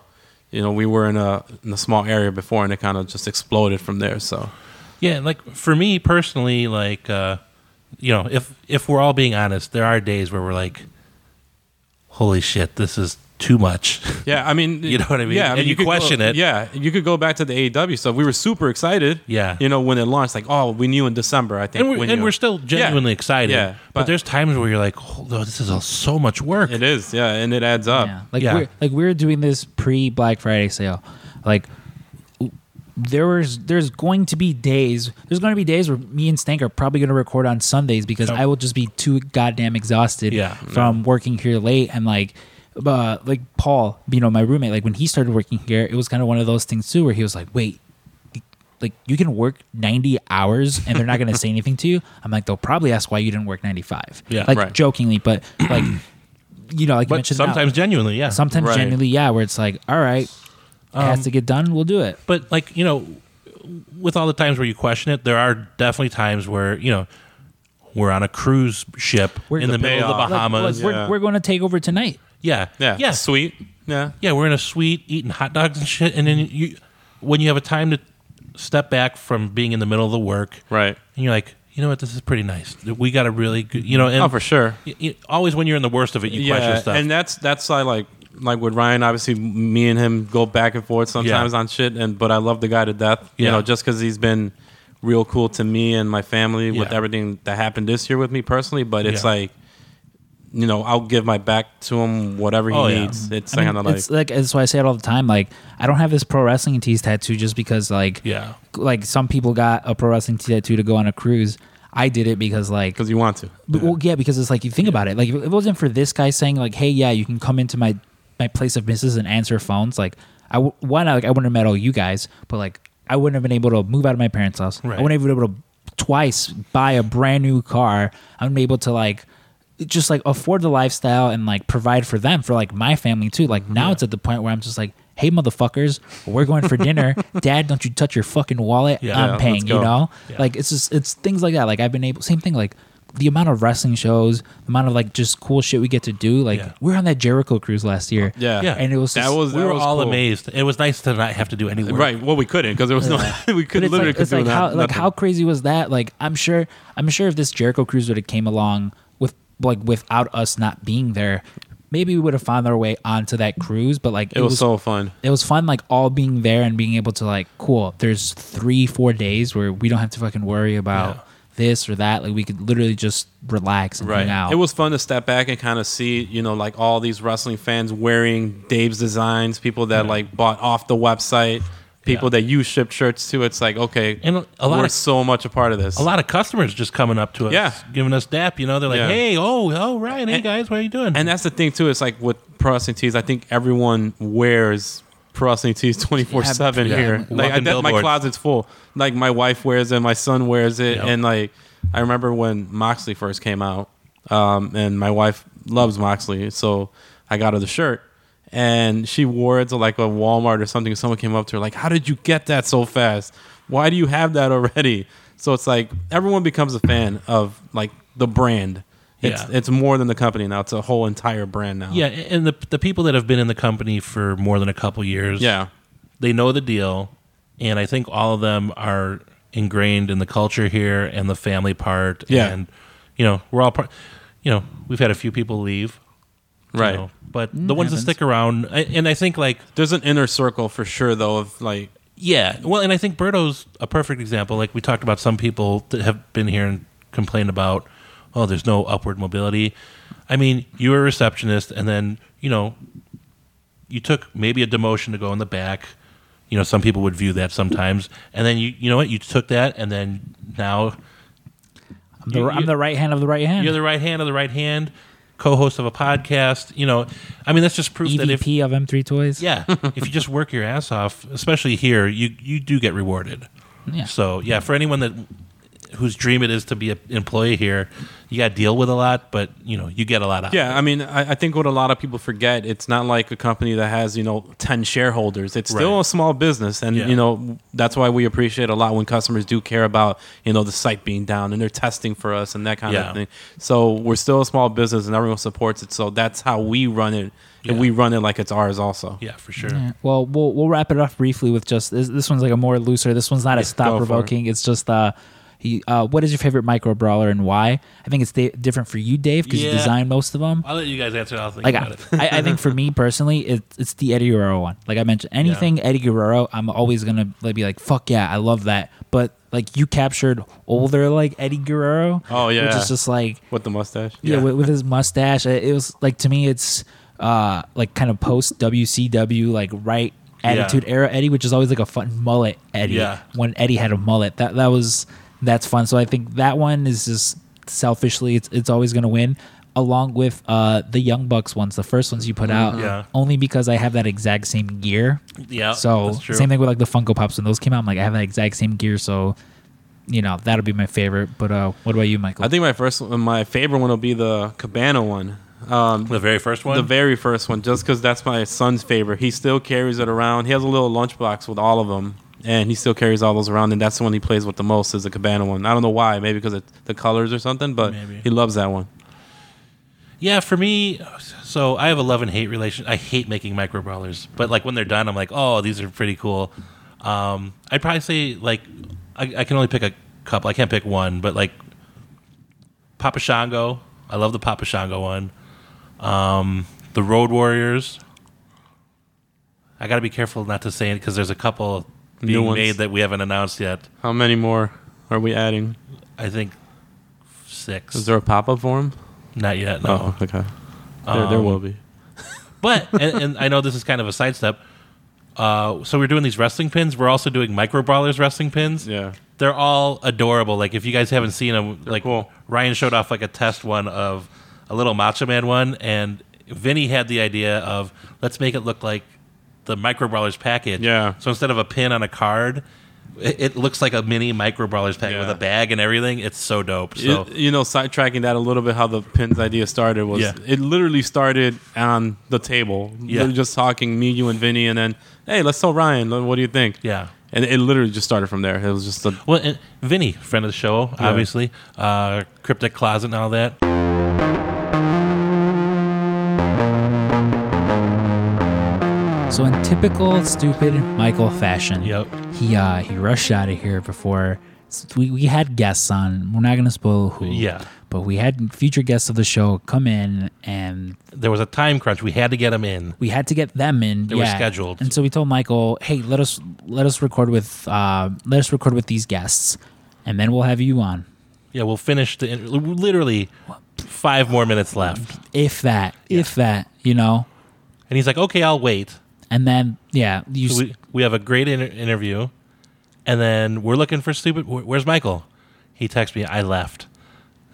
you know, we were in a in a small area before, and it kind of just exploded from there. So Yeah, like for me personally, like uh, you know, if if we're all being honest, there are days where we're like, "Holy shit, this is too much." yeah, I mean, You know what I mean? Yeah, I And mean, you question go, it. Yeah, you could go back to the AEW stuff. We were super excited. Yeah. you know, when it launched, like, oh, we knew in December. I think, and we're, and you- we're still genuinely Yeah. excited. Yeah, but, but- there's times where you're like, "Oh, this is all so much work." It is, yeah, and it adds up. Yeah. Like Yeah. we're like we were doing this pre Black Friday sale. Like there was there's going to be days there's going to be days where me and Stank are probably going to record on Sundays because I will just be too goddamn exhausted Yeah. from working here late and like uh, like Paul, you know, my roommate, like when he started working here, it was kind of one of those things too where he was like, "Wait, like you can work 90 hours and they're not going to say anything to you." I'm like, "They'll probably ask why you didn't work 95." Yeah. like Right. jokingly, but like you know, like you but mentioned now- sometimes genuinely, yeah. sometimes Right. genuinely yeah where it's like all right it has to get done we'll do it but like you know, with all the times where you question it, there are definitely times where you know we're on a cruise ship We're- in the The middle of the payoff. Like, Bahamas. like, Yeah. we're, we're going to take over tonight yeah, yeah, yeah, sweet, yeah, yeah. We're in a suite eating hot dogs and shit, and then you, when you have a time to step back from being in the middle of the work, right. and you're like, you know what, this is pretty nice. We got a really good, you know, and Oh, for sure. y- y- always when you're in the worst of it, you question stuff. and that's that's why like like with Ryan, obviously me and him go back and forth sometimes Yeah. on shit, and but I love the guy to death. You Yeah. know, just because he's been real cool to me and my family with everything that happened this year with me personally. But it's Yeah. like you know, I'll give my back to him whatever he Oh, yeah. needs. It's I mean, kind of like it's like that's why I say it all the time. Like I don't have this pro wrestling tees tattoo just because like Yeah. like some people got a pro wrestling tee tattoo to go on a cruise. I did it because like because you want to. But, well, yeah, because it's like you think about it. Like if it wasn't for this guy saying like, "Hey, yeah, you can come into my my place of business and answer phones," like I w- one, I, like I wouldn't have met all you guys, but like I wouldn't have been able to move out of my parents' house. Right. I wouldn't have been able to twice buy a brand new car. I'm able to like just like afford the lifestyle and like provide for them for like my family too. Like now it's at the point where I'm just like, hey motherfuckers, we're going for dinner. Dad, don't you touch your fucking wallet. Yeah. I'm Yeah, paying, you know? Yeah. Like it's just it's things like that. Like I've been able same thing like the amount of wrestling shows, the amount of like just cool shit we get to do. Like Yeah. we were on that Jericho cruise last year. Yeah. Yeah. And it was That just- was We that were was all cool. amazed. It was nice to not have to do any work. Right. Well, we couldn't because there was no. we But could it's literally like, could it's do like that- how like how crazy was that? Like I'm sure I'm sure if this Jericho cruise would have came along with like without us not being there, maybe we would have found our way onto that cruise. But like It was so fun. it was fun like all being there and being able to like cool there's three four days where we don't have to fucking worry about Yeah. this or that like we could literally just relax and hang out It was fun to step back and kind of see, you know, like all these wrestling fans wearing Dave's designs, people that like bought off the website, people Yeah. that you ship shirts to. It's like, okay, And a lot we're of- so much a part of this. A lot of customers just coming up to us, Yeah. giving us dap. You know, they're like, Yeah. "Hey, oh, oh, Ryan, hey And- guys, what are you doing?" And that's the thing too. It's like with pro wrestling tees. I think everyone wears pro wrestling tees twenty four seven here. Walking Like I, that, my closet's full. Like my wife wears it, my son wears it, Yep. and like I remember when Moxley first came out, um, and my wife loves Moxley, so I got her the shirt. And she wore it to like a Walmart or something. Someone came up to her like, "How did you get that so fast? Why do you have that already?" So it's like everyone becomes a fan of like the brand. It's Yeah. it's more than the company now. It's a whole entire brand now. yeah, and the the people that have been in the company for more than a couple years, Yeah. they know the deal, and I think all of them are ingrained in the culture here and the family part. Yeah. and you know, we're all part. You know, we've had a few people leave, Right. know, but mm, the ones that stick around, I- and I think like There's an inner circle for sure, though, of like, Yeah, well, and I think Berto's a perfect example. Like we talked about, some people that have been here and complained about, oh, there's no upward mobility. I mean, you were a receptionist, and then you know, you took maybe a demotion to go in the back. You know, some people would view that sometimes, and then you, you know what, you took that, and then now I'm the, you- I'm the right hand of the right hand you're the right hand of the right hand, co-host of a podcast. You know, I mean, that's just proof that if EVP of M3 Toys yeah, if you just work your ass off, especially here, you you do get rewarded. Yeah. So yeah, for anyone that whose dream it is to be an employee here, you got to deal with a lot, but you know you get a lot out. yeah. I mean, I, I think what a lot of people forget, it's not like a company that has you know ten shareholders. It's still Right. a small business, and Yeah. you know that's why we appreciate a lot when customers do care about you know the site being down and they're testing for us and that kind Yeah. of thing. So we're still a small business, and everyone supports it. So that's how we run it, and Yeah. we run it like it's ours also. yeah, for sure. Yeah. Well, we'll we'll wrap it up briefly with just this. This one's like a more looser. This one's not as go for thought provoking. It's just uh, he. Uh, what is your favorite micro brawler and why? I think it's da- different for you, Dave, because Yeah. you designed most of them. I'll let you guys answer. I'll think Like about I, it. I, I think for me personally, it's it's the Eddie Guerrero one. Like I mentioned, anything Eddie Guerrero, I'm always gonna like, be like, fuck yeah, I love that. But like you captured older like Eddie Guerrero. Oh, which yeah. is just like With the mustache. yeah, Yeah. with, with his mustache. It, it was like to me, it's uh like kind of post WCW like right attitude era Eddie, which is always like a fun mullet Eddie. Yeah. When Eddie had a mullet, that that was that's fun. So I think that one is just selfishly, it's it's always gonna win. Along with uh the Young Bucks ones, the first ones you put out, Yeah. only because I have that exact same gear. Yeah, So that's true. same thing with like the Funko Pops when those came out. I'm like I have that exact same gear, so you know that'll be my favorite. But uh, what about you, Michael? I think my first, one- my favorite one will be the Cabana one. Um, the very first one. The very first one, just because that's my son's favorite. He still carries it around. He has a little lunchbox with all of them, and he still carries all those around. And that's the one he plays with the most is the Cabana one. I don't know why, maybe because of the colors or something, but Maybe. he loves that one. Yeah, for me, so I have a love and hate relation. I hate making micro brawlers, but like when they're done, I'm like, oh, these are pretty cool. Um, I'd probably say like I, I can only pick a couple. I can't pick one, but like Papa Shango. I love the Papa Shango one. Um, the Road Warriors. I got to be careful not to say it because there's a couple being ones. made that we haven't announced yet. How many more are we adding? I think six. Is there a pop up for him? Not yet. No. Oh, okay. There, there Um, will be. But and, and I know this is kind of a sidestep. Uh, so we're doing these wrestling pins. We're also doing micro brawlers wrestling pins. Yeah. They're all adorable. Like if you guys haven't seen them, like cool. Ryan showed off like a test one of a little Macho Man one, and Vinny had the idea of let's make it look like the micro brawlers package. Yeah. So instead of a pin on a card, it, it looks like a mini micro brawlers pack Yeah. with a bag and everything. It's so dope. So It- you know, sidetracking that a little bit, how the pins idea started was Yeah. it literally started on the table. Yeah. Just talking, me, you, and Vinny, and then, hey, let's tell Ryan. What do you think? yeah. And it literally just started from there. It was just a Well, and Vinny, friend of the show, obviously, uh, cryptic closet and all that. So in typical stupid Michael fashion, Yep. he uh, he rushed out of here before we, we had guests on. We're not going to spoil who. Yeah. But we had future guests of the show come in, and There was a time crunch. We had to get them in. we had to get them in. They were yeah. scheduled. and so we told Michael, "Hey, let us let us record with uh, let us record with these guests, and then we'll have you on, Yeah, we'll finish the literally five more minutes left. if that, if that, you know." And he's like, "Okay, I'll wait." And then yeah, you So we we have a great inter- interview, and then we're looking for stupid. wh- Where's Michael? He texts me. I left.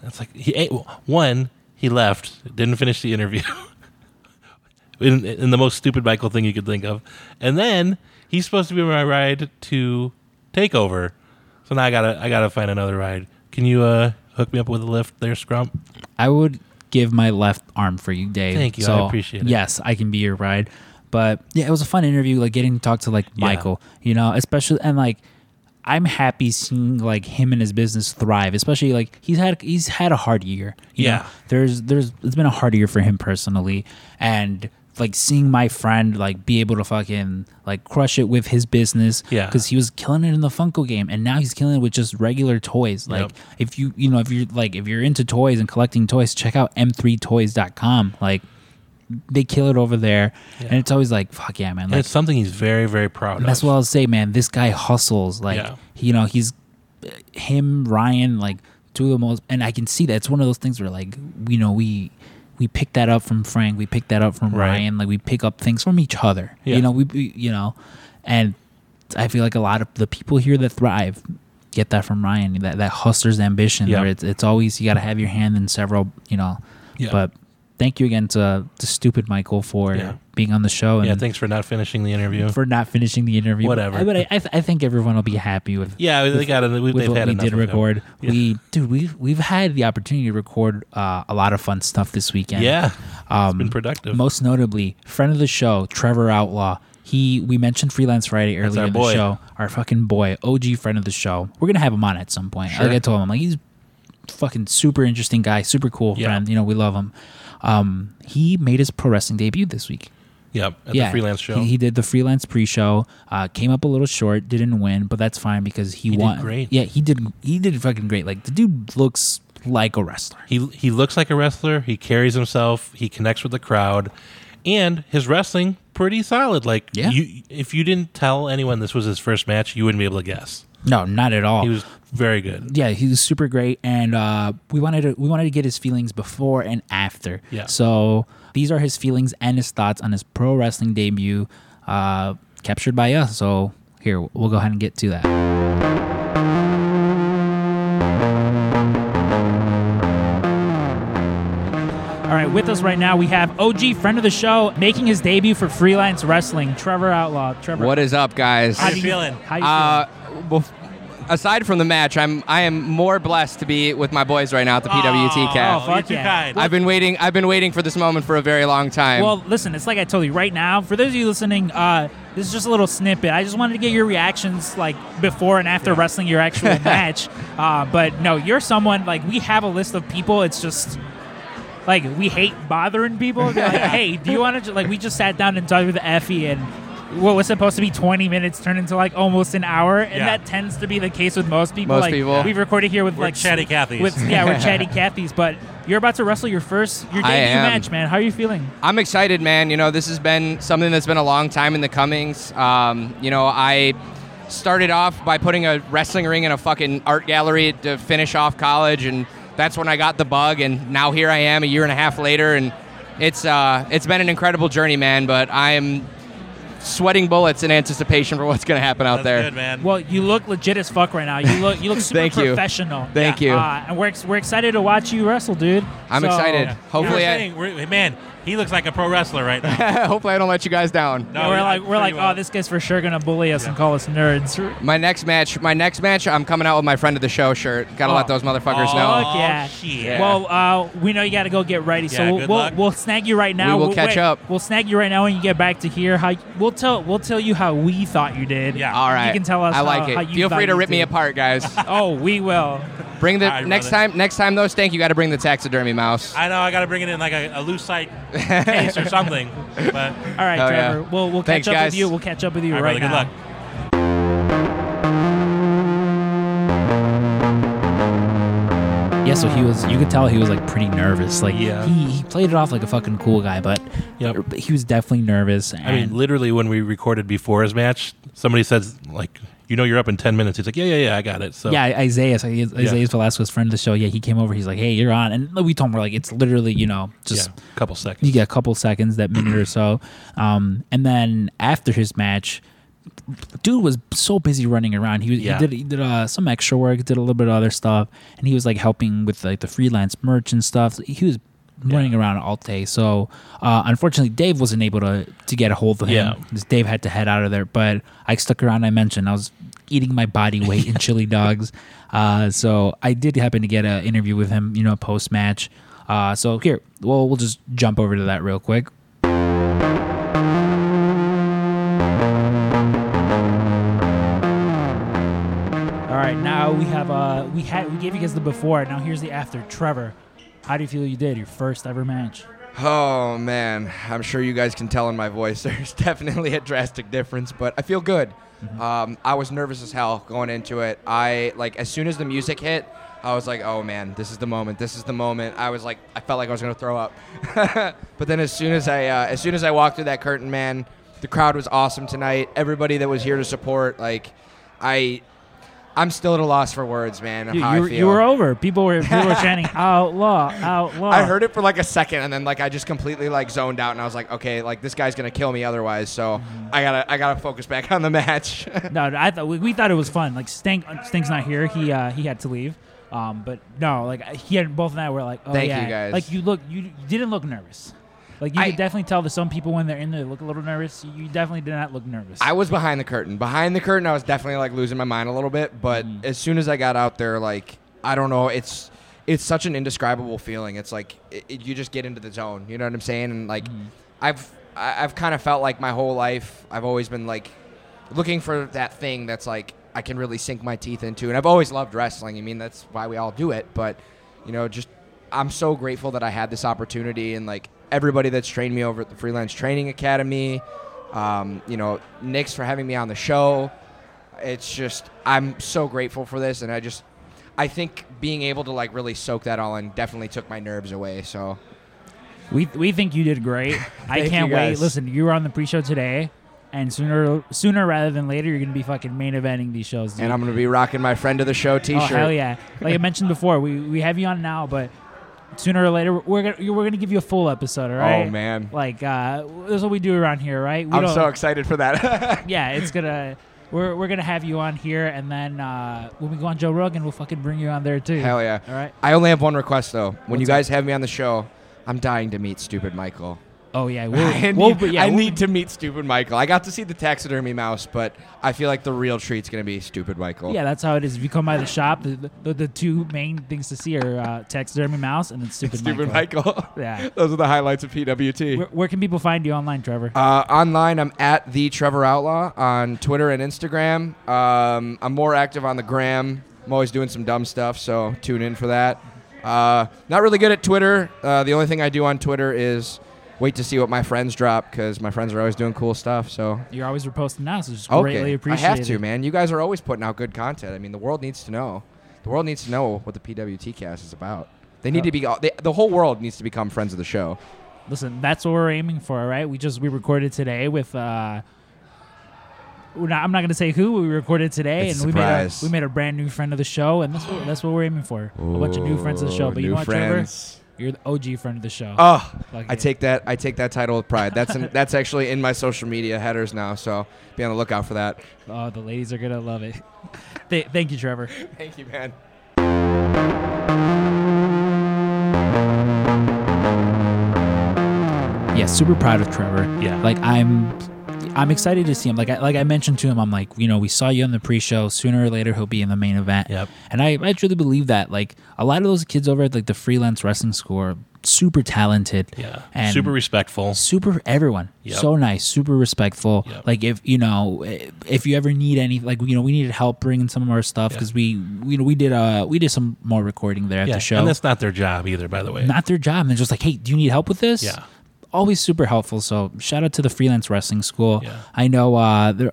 That's like he ate one. He left. Didn't finish the interview. in, in the most stupid Michael thing you could think of, and then he's supposed to be my ride to Takeover. So now I gotta I gotta find another ride. Can you uh, hook me up with a lift there, Scrump? I would give my left arm for you, Dave. Thank you. I So, appreciate it. Yes, I can be your ride. But yeah, it was a fun interview, like getting to talk to like Yeah. Michael, you know, especially and like I'm happy seeing like him and his business thrive, especially like he's had he's had a hard year. you know. Yeah. There's there's it's been a hard year for him personally. And like seeing my friend like be able to fucking like crush it with his business Yeah. because he was killing it in the Funko game and now he's killing it with just regular toys. Like Yep. if you you know if you're like if you're into toys and collecting toys, check out m3toys.com. Like they kill it over there, and it's always like fuck yeah, man. And it's something he's very very proud that's of. what I'll say, man. This guy hustles. Like Yeah. you know he's him Ryan like two of the most, and I can see that it's one of those things where like you know we. We pick that up from Frank. We pick that up from Right. Ryan. Like we pick up things from each other. Yeah. You know, we, we you know, and I feel like a lot of the people here that thrive get that from Ryan. That that hustler's ambition. Yeah. Where it's it's always you got to have your hand in several. You know. Yeah. But thank you again to to stupid Michael for Yeah. being on the show and yeah, thanks for not finishing the interview. for not finishing the interview. Whatever. But I, I, th- I think everyone will be happy with. yeah, they got it. We, with they've what had we did record. Yeah. We, dude, we've we've had the opportunity to record uh, a lot of fun stuff this weekend. Yeah, um, it's been productive. Most notably, friend of the show, Trevor Outlaw. He we mentioned Freelance Friday earlier in the boy. show. Our fucking boy, OG friend of the show. We're gonna have him on at some point. Sure. Like I told him, like he's fucking super interesting guy, super cool Yeah. friend. You know, we love him. Um, he made his pro wrestling debut this week. yep, at the freelance show. He, he did the freelance pre-show. Uh, came up a little short, didn't win, but that's fine because he, He did won. great. Yeah, he did. He did fucking great. Like the dude looks like a wrestler. He he looks like a wrestler. He carries himself. He connects with the crowd, and his wrestling pretty solid. Like Yeah. you, if you didn't tell anyone this was his first match, you wouldn't be able to guess. No, not at all. He was very good. yeah, he was super great, and uh, we wanted to we wanted to get his feelings before and after. Yeah. So these are his feelings and his thoughts on his pro wrestling debut, uh, captured by us. So here we'll go ahead and get to that. All right, with us right now we have OG friend of the show making his debut for freelance wrestling, Trevor Outlaw. Trevor, What is up, guys? how you feeling? How you Uh, feeling? Bef- aside from the match, I'm I am more blessed to be with my boys right now at the PWT Oh, cast. fuck you're too yeah. kind. I've been waiting. I've been waiting for this moment for a very long time. Well, listen, it's like I told you right now. For those of you listening, uh, this is just a little snippet. I just wanted to get your reactions, like before and after wrestling your actual match. Uh, but no, you're someone like we have a list of people. It's just like we hate bothering people. They're like, hey, do you want to? Like, we just sat down and talked with Effy and. What was supposed to be 20 minutes turned into like almost an hour, and Yeah. that tends to be the case with most people. Most like people. we've recorded here with We're like chatty Cathys. With yeah, we're chatty Cathys. But you're about to wrestle your first your debut match, man. How are you feeling? I'm excited, man. You know, this has been something that's been a long time in the comings. Um, you know, I started off by putting a wrestling ring in a fucking art gallery to finish off college, and that's when I got the bug, and now here I am a year and a half later, and it's uh, it's been an incredible journey, man. But I am sweating bullets in anticipation for what's going to happen out That's there. good, man. Well, you look legit as fuck right now. You look you look super Thank you. professional. Thank you. Uh, and we're ex- we're excited to watch you wrestle, dude. I'm So- excited. Yeah. Hopefully, We're I, saying, man, he looks like a pro wrestler right now. hopefully I don't let you guys down. No, we're yeah, like we're like, well. oh, this guy's for sure gonna bully us and call us nerds. My next match, my next match, I'm coming out with my friend of the show shirt. Got to Oh. let those motherfuckers Oh, know. Fuck yeah. Yeah. Well, uh, we know you got to go get ready, so we'll, we'll, we'll snag you right now. We will We'll- catch wait, up. We'll snag you right now when you get back to here. How we'll tell we'll tell you how we thought you did. Yeah. All right. You can tell us. I like how, it. how you Feel free to you rip me apart, guys. Oh, we will. Bring the All right, next brother. time. Next time though, Stank, you got to bring the taxidermy mouse. I know I got to bring it in like a, a loose site case or something. But All right, Hell yeah. Trevor. We'll we'll Thanks, catch up guys. with you. We'll catch up with you all right, right brother, now. good luck. Yeah, so he was. You could tell he was like pretty nervous. Like Yeah. he, he played it off like a fucking cool guy, but Yep. he was definitely nervous. And I mean, literally, when we recorded before his match, somebody says like, "You know, you're up in ten minutes." He's like, "Yeah, yeah, yeah, I got it." So yeah, Isaiah, Isaiah Velasquez, friend of the show. Yeah, he came over. He's like, "Hey, you're on," and we told him we're like, "It's literally, you know, just yeah, a couple seconds. you get a couple seconds, that minute or so." Um, and then after his match, dude was so busy running around. He, was Yeah. he did he did uh, some extra work, did a little bit of other stuff, and he was like helping with like the freelance merch and stuff. He was running around all day. So uh, unfortunately, Dave wasn't able to to get a hold of him. Yeah. because Dave had to head out of there. But I stuck around. I mentioned I was eating my body weight in chili dogs. Uh, so I did happen to get an interview with him, you know, post match. Uh, so here, well, we'll just jump over to that real quick. All right, now we have uh we had we gave you guys the before. Now here's the after. Trevor, how do you feel you did your first ever match? Oh man, I'm sure you guys can tell in my voice. There's definitely a drastic difference, but I feel good. Um, I was nervous as hell going into it. I like as soon as the music hit, I was like, "Oh man, this is the moment. This is the moment." I was like, I felt like I was gonna throw up. but then as soon as I uh, as soon as I walked through that curtain, man, the crowd was awesome tonight. Everybody that was here to support, like, I. I'm still at a loss for words, man. Of You, you, were- feel. you were over. People were people were chanting outlaw, outlaw. I heard it for like a second, and then like I just completely like zoned out, and I was like, okay, like this guy's gonna kill me otherwise, so Mm-hmm. I gotta I gotta focus back on the match. No, I thought we, we thought it was fun. Like Stink, Stink's not here. He uh, he had to leave. Um, but no, like he and both and I were like, oh Thank yeah, you, guys. like you look, you, you didn't look nervous. Like you I- could definitely tell that some people when they're in there look a little nervous. You definitely did not look nervous. I was behind the curtain. Behind the curtain, I was definitely like losing my mind a little bit, but Mm. as soon as I got out there, like I don't know, it's it's such an indescribable feeling. It's like it, it- you just get into the zone. You know what I'm saying? And like Mm. I've I- I've kind of felt like my whole life I've always been like looking for that thing that's like I can really sink my teeth into. And I've always loved wrestling. I mean, that's why we all do it. But you know, just I'm so grateful that I had this opportunity and like everybody that's trained me over at the Freelance Training Academy. Um, you know, Nick's for having me on the show. It's just I'm so grateful for this, and I just I think being able to like really soak that all in definitely took my nerves away. So we we think you did great. I can't wait. Listen, you were on the pre-show today, and sooner sooner rather than later, you're gonna be fucking main eventing these shows. dude. and I'm gonna be rocking my friend of the show Oh T-shirt. hell yeah! Like I mentioned before, we we have you on now, but sooner or later we're gonna we're gonna give you a full episode. All right? Oh man, Like uh, this is what we do around here, right? We I'm so excited for that. yeah, it's gonna. We're, we're gonna have you on here, and then uh, when we go on Joe Rogan, we'll fucking bring you on there too. hell yeah. All right. I only have one request though. When you What's guys have me on the show, I'm dying to meet Stupid Michael. Oh yeah, I, we'll, need, we'll, but yeah, I we'll- need to meet Stupid Michael. I got to see the taxidermy mouse, but I feel like the real treat's gonna be Stupid Michael. Yeah, that's how it is. If you come by the shop, the, the, the two main things to see are uh, taxidermy mouse and then stupid, Michael. Stupid Michael. Michael. Yeah. Those are the highlights of PWT. Where, where can people find you online, Trevor? Uh, online, I'm at the Trevor Outlaw on Twitter and Instagram. Um, I'm more active on the gram. I'm always doing some dumb stuff, so tune in for that. Uh, not really good at Twitter. Uh, the only thing I do on Twitter is wait to see what my friends drop because my friends are always doing cool stuff. So You're always reposting now, so just okay, greatly I appreciated. have to, man. You guys are always putting out good content. I mean, the world needs to know. The world needs to know what the PWT cast is about. They need Uh, to be. They, the whole world needs to become friends of the show. Listen, that's what we're aiming for, right? We just we recorded today with uh not, I'm not going to say who we recorded today, It's and we made a, we made a brand new friend of the show, and that's what, that's what we're aiming for. a bunch of new friends of the show. But you know what, friends. Trevor? You're the OG friend of the show. Ah, oh, Lucky I take that. I take that title with pride. That's in, that's actually in my social media headers now. So be on the lookout for that. Oh, the ladies are gonna love it. Th- thank you, Trevor. Thank you, man. Yeah, super proud of Trevor. Yeah. like I'm, I'm excited to see him. Like I like I mentioned to him, I'm like, you know, we saw you on the pre-show. Sooner or later, he'll be in the main event. Yep. And I, I truly believe that. Like a lot of those kids over at like the freelance wrestling school are super talented. Yeah. And Super respectful. super everyone Yep. so nice super respectful Yep. like if you know if you ever need any like you know we needed help bringing some of our stuff Yeah. because we you know we did uh we did some more recording there at Yeah. the show And that's not their job either, by the way. not their job and they're just like hey do you need help with this Yeah. Always super helpful so shout out to the freelance wrestling school Yeah. i know uh they're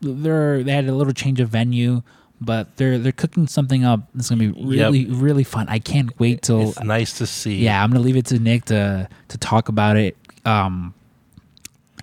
they're they had a little change of venue but they're they're cooking something up it's gonna be Yep. really really fun i can't wait till It's nice to see. yeah, I'm gonna leave it to Nick to to talk about it. Um,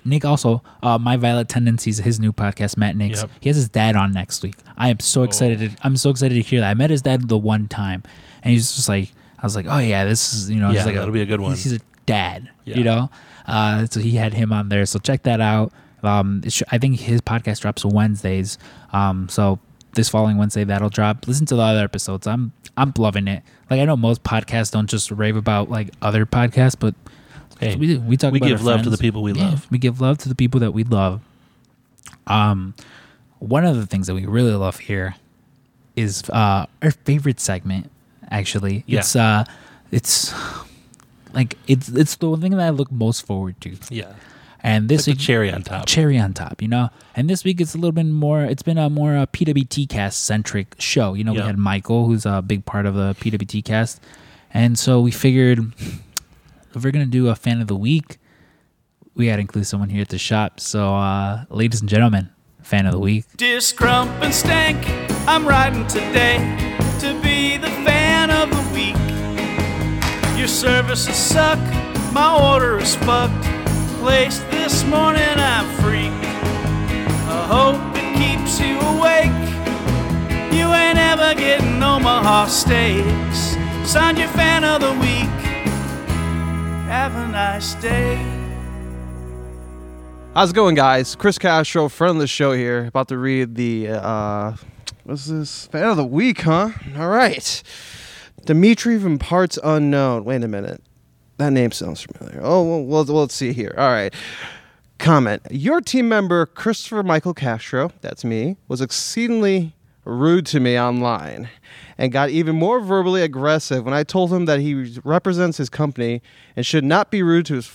Nick also, uh, my Violet Tendencies, his new podcast, Matt Nicks. Yep. He has his dad on next week. I am so excited. To, I'm so excited to hear that. I met his dad the one time, and he's just like, I was like, oh yeah, this is you know, Yeah, he's like that'll be a good one. He's a dad, Yeah. you know. Uh, so he had him on there. So check that out. Um, sh- I think his podcast drops Wednesdays. Um, so this following Wednesday that'll drop. Listen to the other episodes. I'm I'm loving it. Like I know most podcasts don't just rave about like other podcasts, but Hey, we. We talk. we about give love to the people we Yeah, love. We give love to the people that we love. Um, one of the things that we really love here is uh our favorite segment. Actually, Yeah. it's uh, it's like it's it's the one thing that I look most forward to. Yeah. And this like week- cherry on top. cherry on top, you know. And this week it's a little bit more. It's been a more uh, PWT cast centric show. You know, we had Michael, who's a big part of the PWT cast, and so we figured if we're gonna do a fan of the week, we had to include someone here at the shop. So, uh, ladies and gentlemen, fan of the week. Dear Scrump and Stank, I'm writing today to be the fan of the week. Your services suck, my order is fucked. Placed this morning, I'm freak. I hope it keeps you awake. You ain't ever getting Omaha steaks. Signed your fan of the week. Have a nice day. How's it going, guys? Chris Castro, friend of the show here, about to read the uh, what's this fan of the week, huh? All right, Dimitri from Parts Unknown. Wait a minute, that name sounds familiar. Oh, well, well, let's see here. All right. Comment: Your team member Christopher Michael Castro, that's me, was exceedingly rude to me online, and got even more verbally aggressive when I told him that he represents his company and should not be rude to his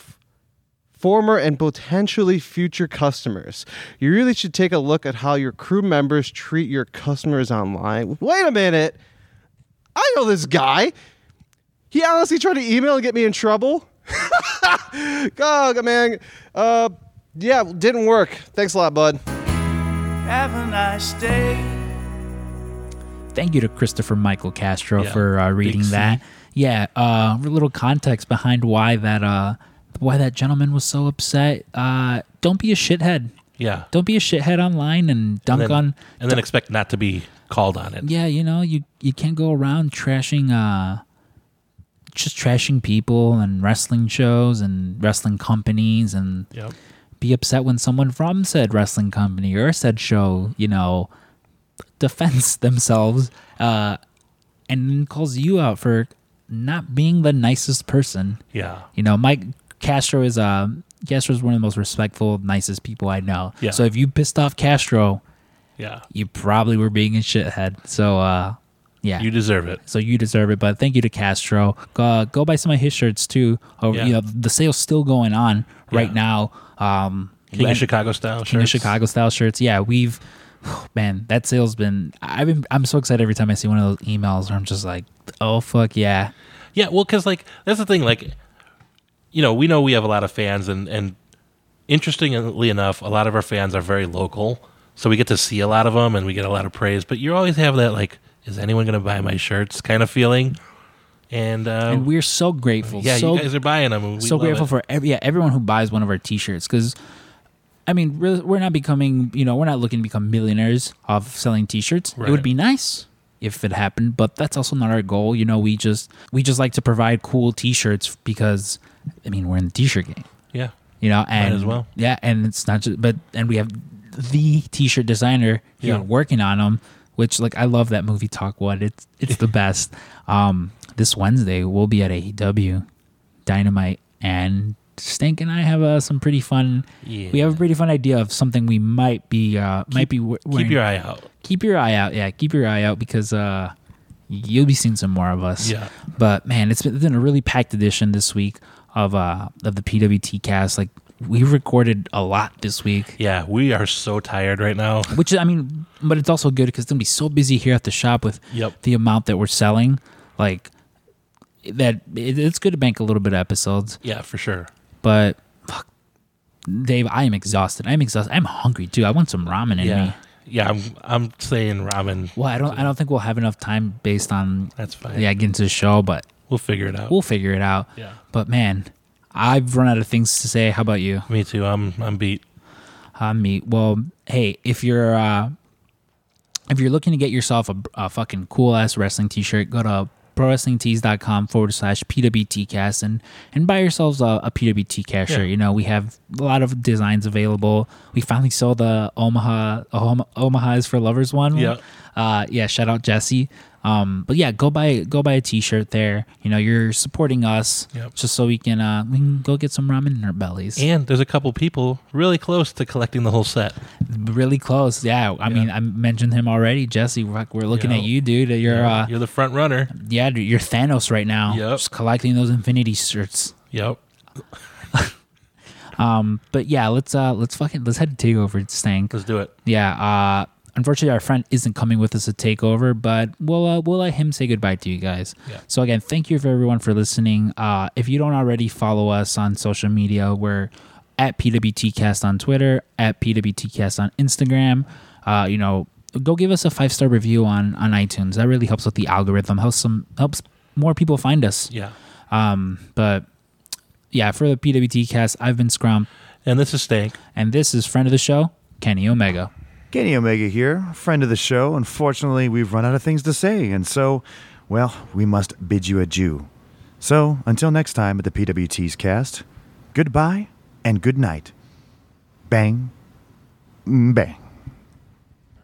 former and potentially future customers. You really should take a look at how your crew members treat your customers online. Wait a minute. I know this guy. He honestly tried to email and get me in trouble. oh, man. Uh, yeah, didn't work. Thanks a lot, bud. Have a nice day. Thank you to Christopher Michael Castro Yeah, for uh, reading that. Yeah, uh, a little context behind why that uh, why that gentleman was so upset. Uh, don't be a shithead. Yeah. Don't be a shithead online and dunk and then, on. and then expect not to be called on it. Yeah, you know, you you can't go around trashing uh just trashing people and wrestling shows and wrestling companies and Yep. be upset when someone from said wrestling company or said show, you know, defends themselves uh and then calls you out for not being the nicest person. Yeah. You know, Mike Castro is uh Castro is one of the most respectful, nicest people I know. Yeah. So if you pissed off Castro, Yeah. you probably were being a shithead. So uh yeah. You deserve it. so you deserve it, but thank you to Castro. Go, go buy some of his shirts too. Oh, Yeah. you know the sale's still going on right Yeah. now. Um, King of Chicago style King of shirts. Chicago style shirts. Yeah, we've man, that sale's been. I've been. I'm so excited every time I see one of those emails where I'm just like, oh fuck yeah, Yeah, well, because like that's the thing. Like, you know, we know we have a lot of fans, and and interestingly enough, a lot of our fans are very local, so we get to see a lot of them, and we get a lot of praise. But you always have that like, is anyone going to buy my shirts? kind of feeling. And, uh, and we're so grateful. yeah, so you guys are buying them. We so grateful it. for every yeah everyone who buys one of our T-shirts because I mean, we're not becoming, you know, we're not looking to become millionaires off selling T-shirts. It would be nice if it happened, but that's also not our goal. You know, we just we just like to provide cool T-shirts because, I mean, we're in the T-shirt game. Yeah. You know, and as well. yeah, and it's not just, but and we have the T-shirt designer here Yeah. working on them, which like I love that movie Talk what It's it's the best. Um, this Wednesday we'll be at AEW, Dynamite, and Stink and I have uh, some pretty fun. Yeah. We have a pretty fun idea of something we might be uh might be we- Keep your eye out. keep your eye out. Yeah, keep your eye out because uh you'll be seeing some more of us. Yeah. But man, it's been, it's been a really packed edition this week of uh of the PWT cast. Like we recorded a lot this week. Yeah, we are so tired right now. Which I mean, but it's also good because it's gonna be so busy here at the shop with Yep. the amount that we're selling. Like that, it, it's good to bank a little bit of episodes. Yeah, for sure. But fuck, Dave, I am exhausted. I'm exhausted. I'm hungry too. I want some ramen in Yeah. me. Yeah, I'm I'm saying ramen. Well, I don't. I don't think we'll have enough time based on That's fine. yeah getting to the show, but We'll figure it out. we'll figure it out. yeah. But man, I've run out of things to say. How about you? Me too. I'm I'm beat. Me. Well, hey, if you're uh, if you're looking to get yourself a, a fucking cool ass wrestling t-shirt, go to prowrestlingtees.com forward slash pwtcast and and buy yourselves a, a pwt cast Yeah. shirt. You know we have a lot of designs available. We finally sold the Omaha Oma- Omaha is for lovers one. Yeah. Uh, yeah. Shout out Jesse. Um, but yeah, go buy go buy a t-shirt there. You know you're supporting us Yep. just so we can uh we can go get some ramen in our bellies. And there's a couple people really close to collecting the whole set. really close. Yeah, I mean, I mentioned him already, Jesse. We're, we're looking Yeah. at you, dude. You're, uh, You're the front runner. yeah, dude, you're Thanos right now. Yep. just collecting those Infinity shirts. Yep. Um, but yeah, let's uh, let's fucking let's head to Takeover Stank. Let's do it. Yeah. Uh, unfortunately, our friend isn't coming with us to take over, but we'll uh, we'll let him say goodbye to you guys. Yeah. So again, thank you for everyone for listening. Uh, if you don't already follow us on social media, we're at PWTcast on Twitter, at PWTcast on Instagram. Uh, you know, go give us a five star review on on iTunes. That really helps with the algorithm. Helps some helps more people find us. Yeah. Um, but yeah, for the PWT cast, I've been Scrump, And this is Stank. and this is friend of the show, Kenny Omega. Kenny Omega here, friend of the show. Unfortunately, we've run out of things to say, and so, well, we must bid you adieu. So, until next time at the PWT's cast, goodbye and good night. Bang, bang.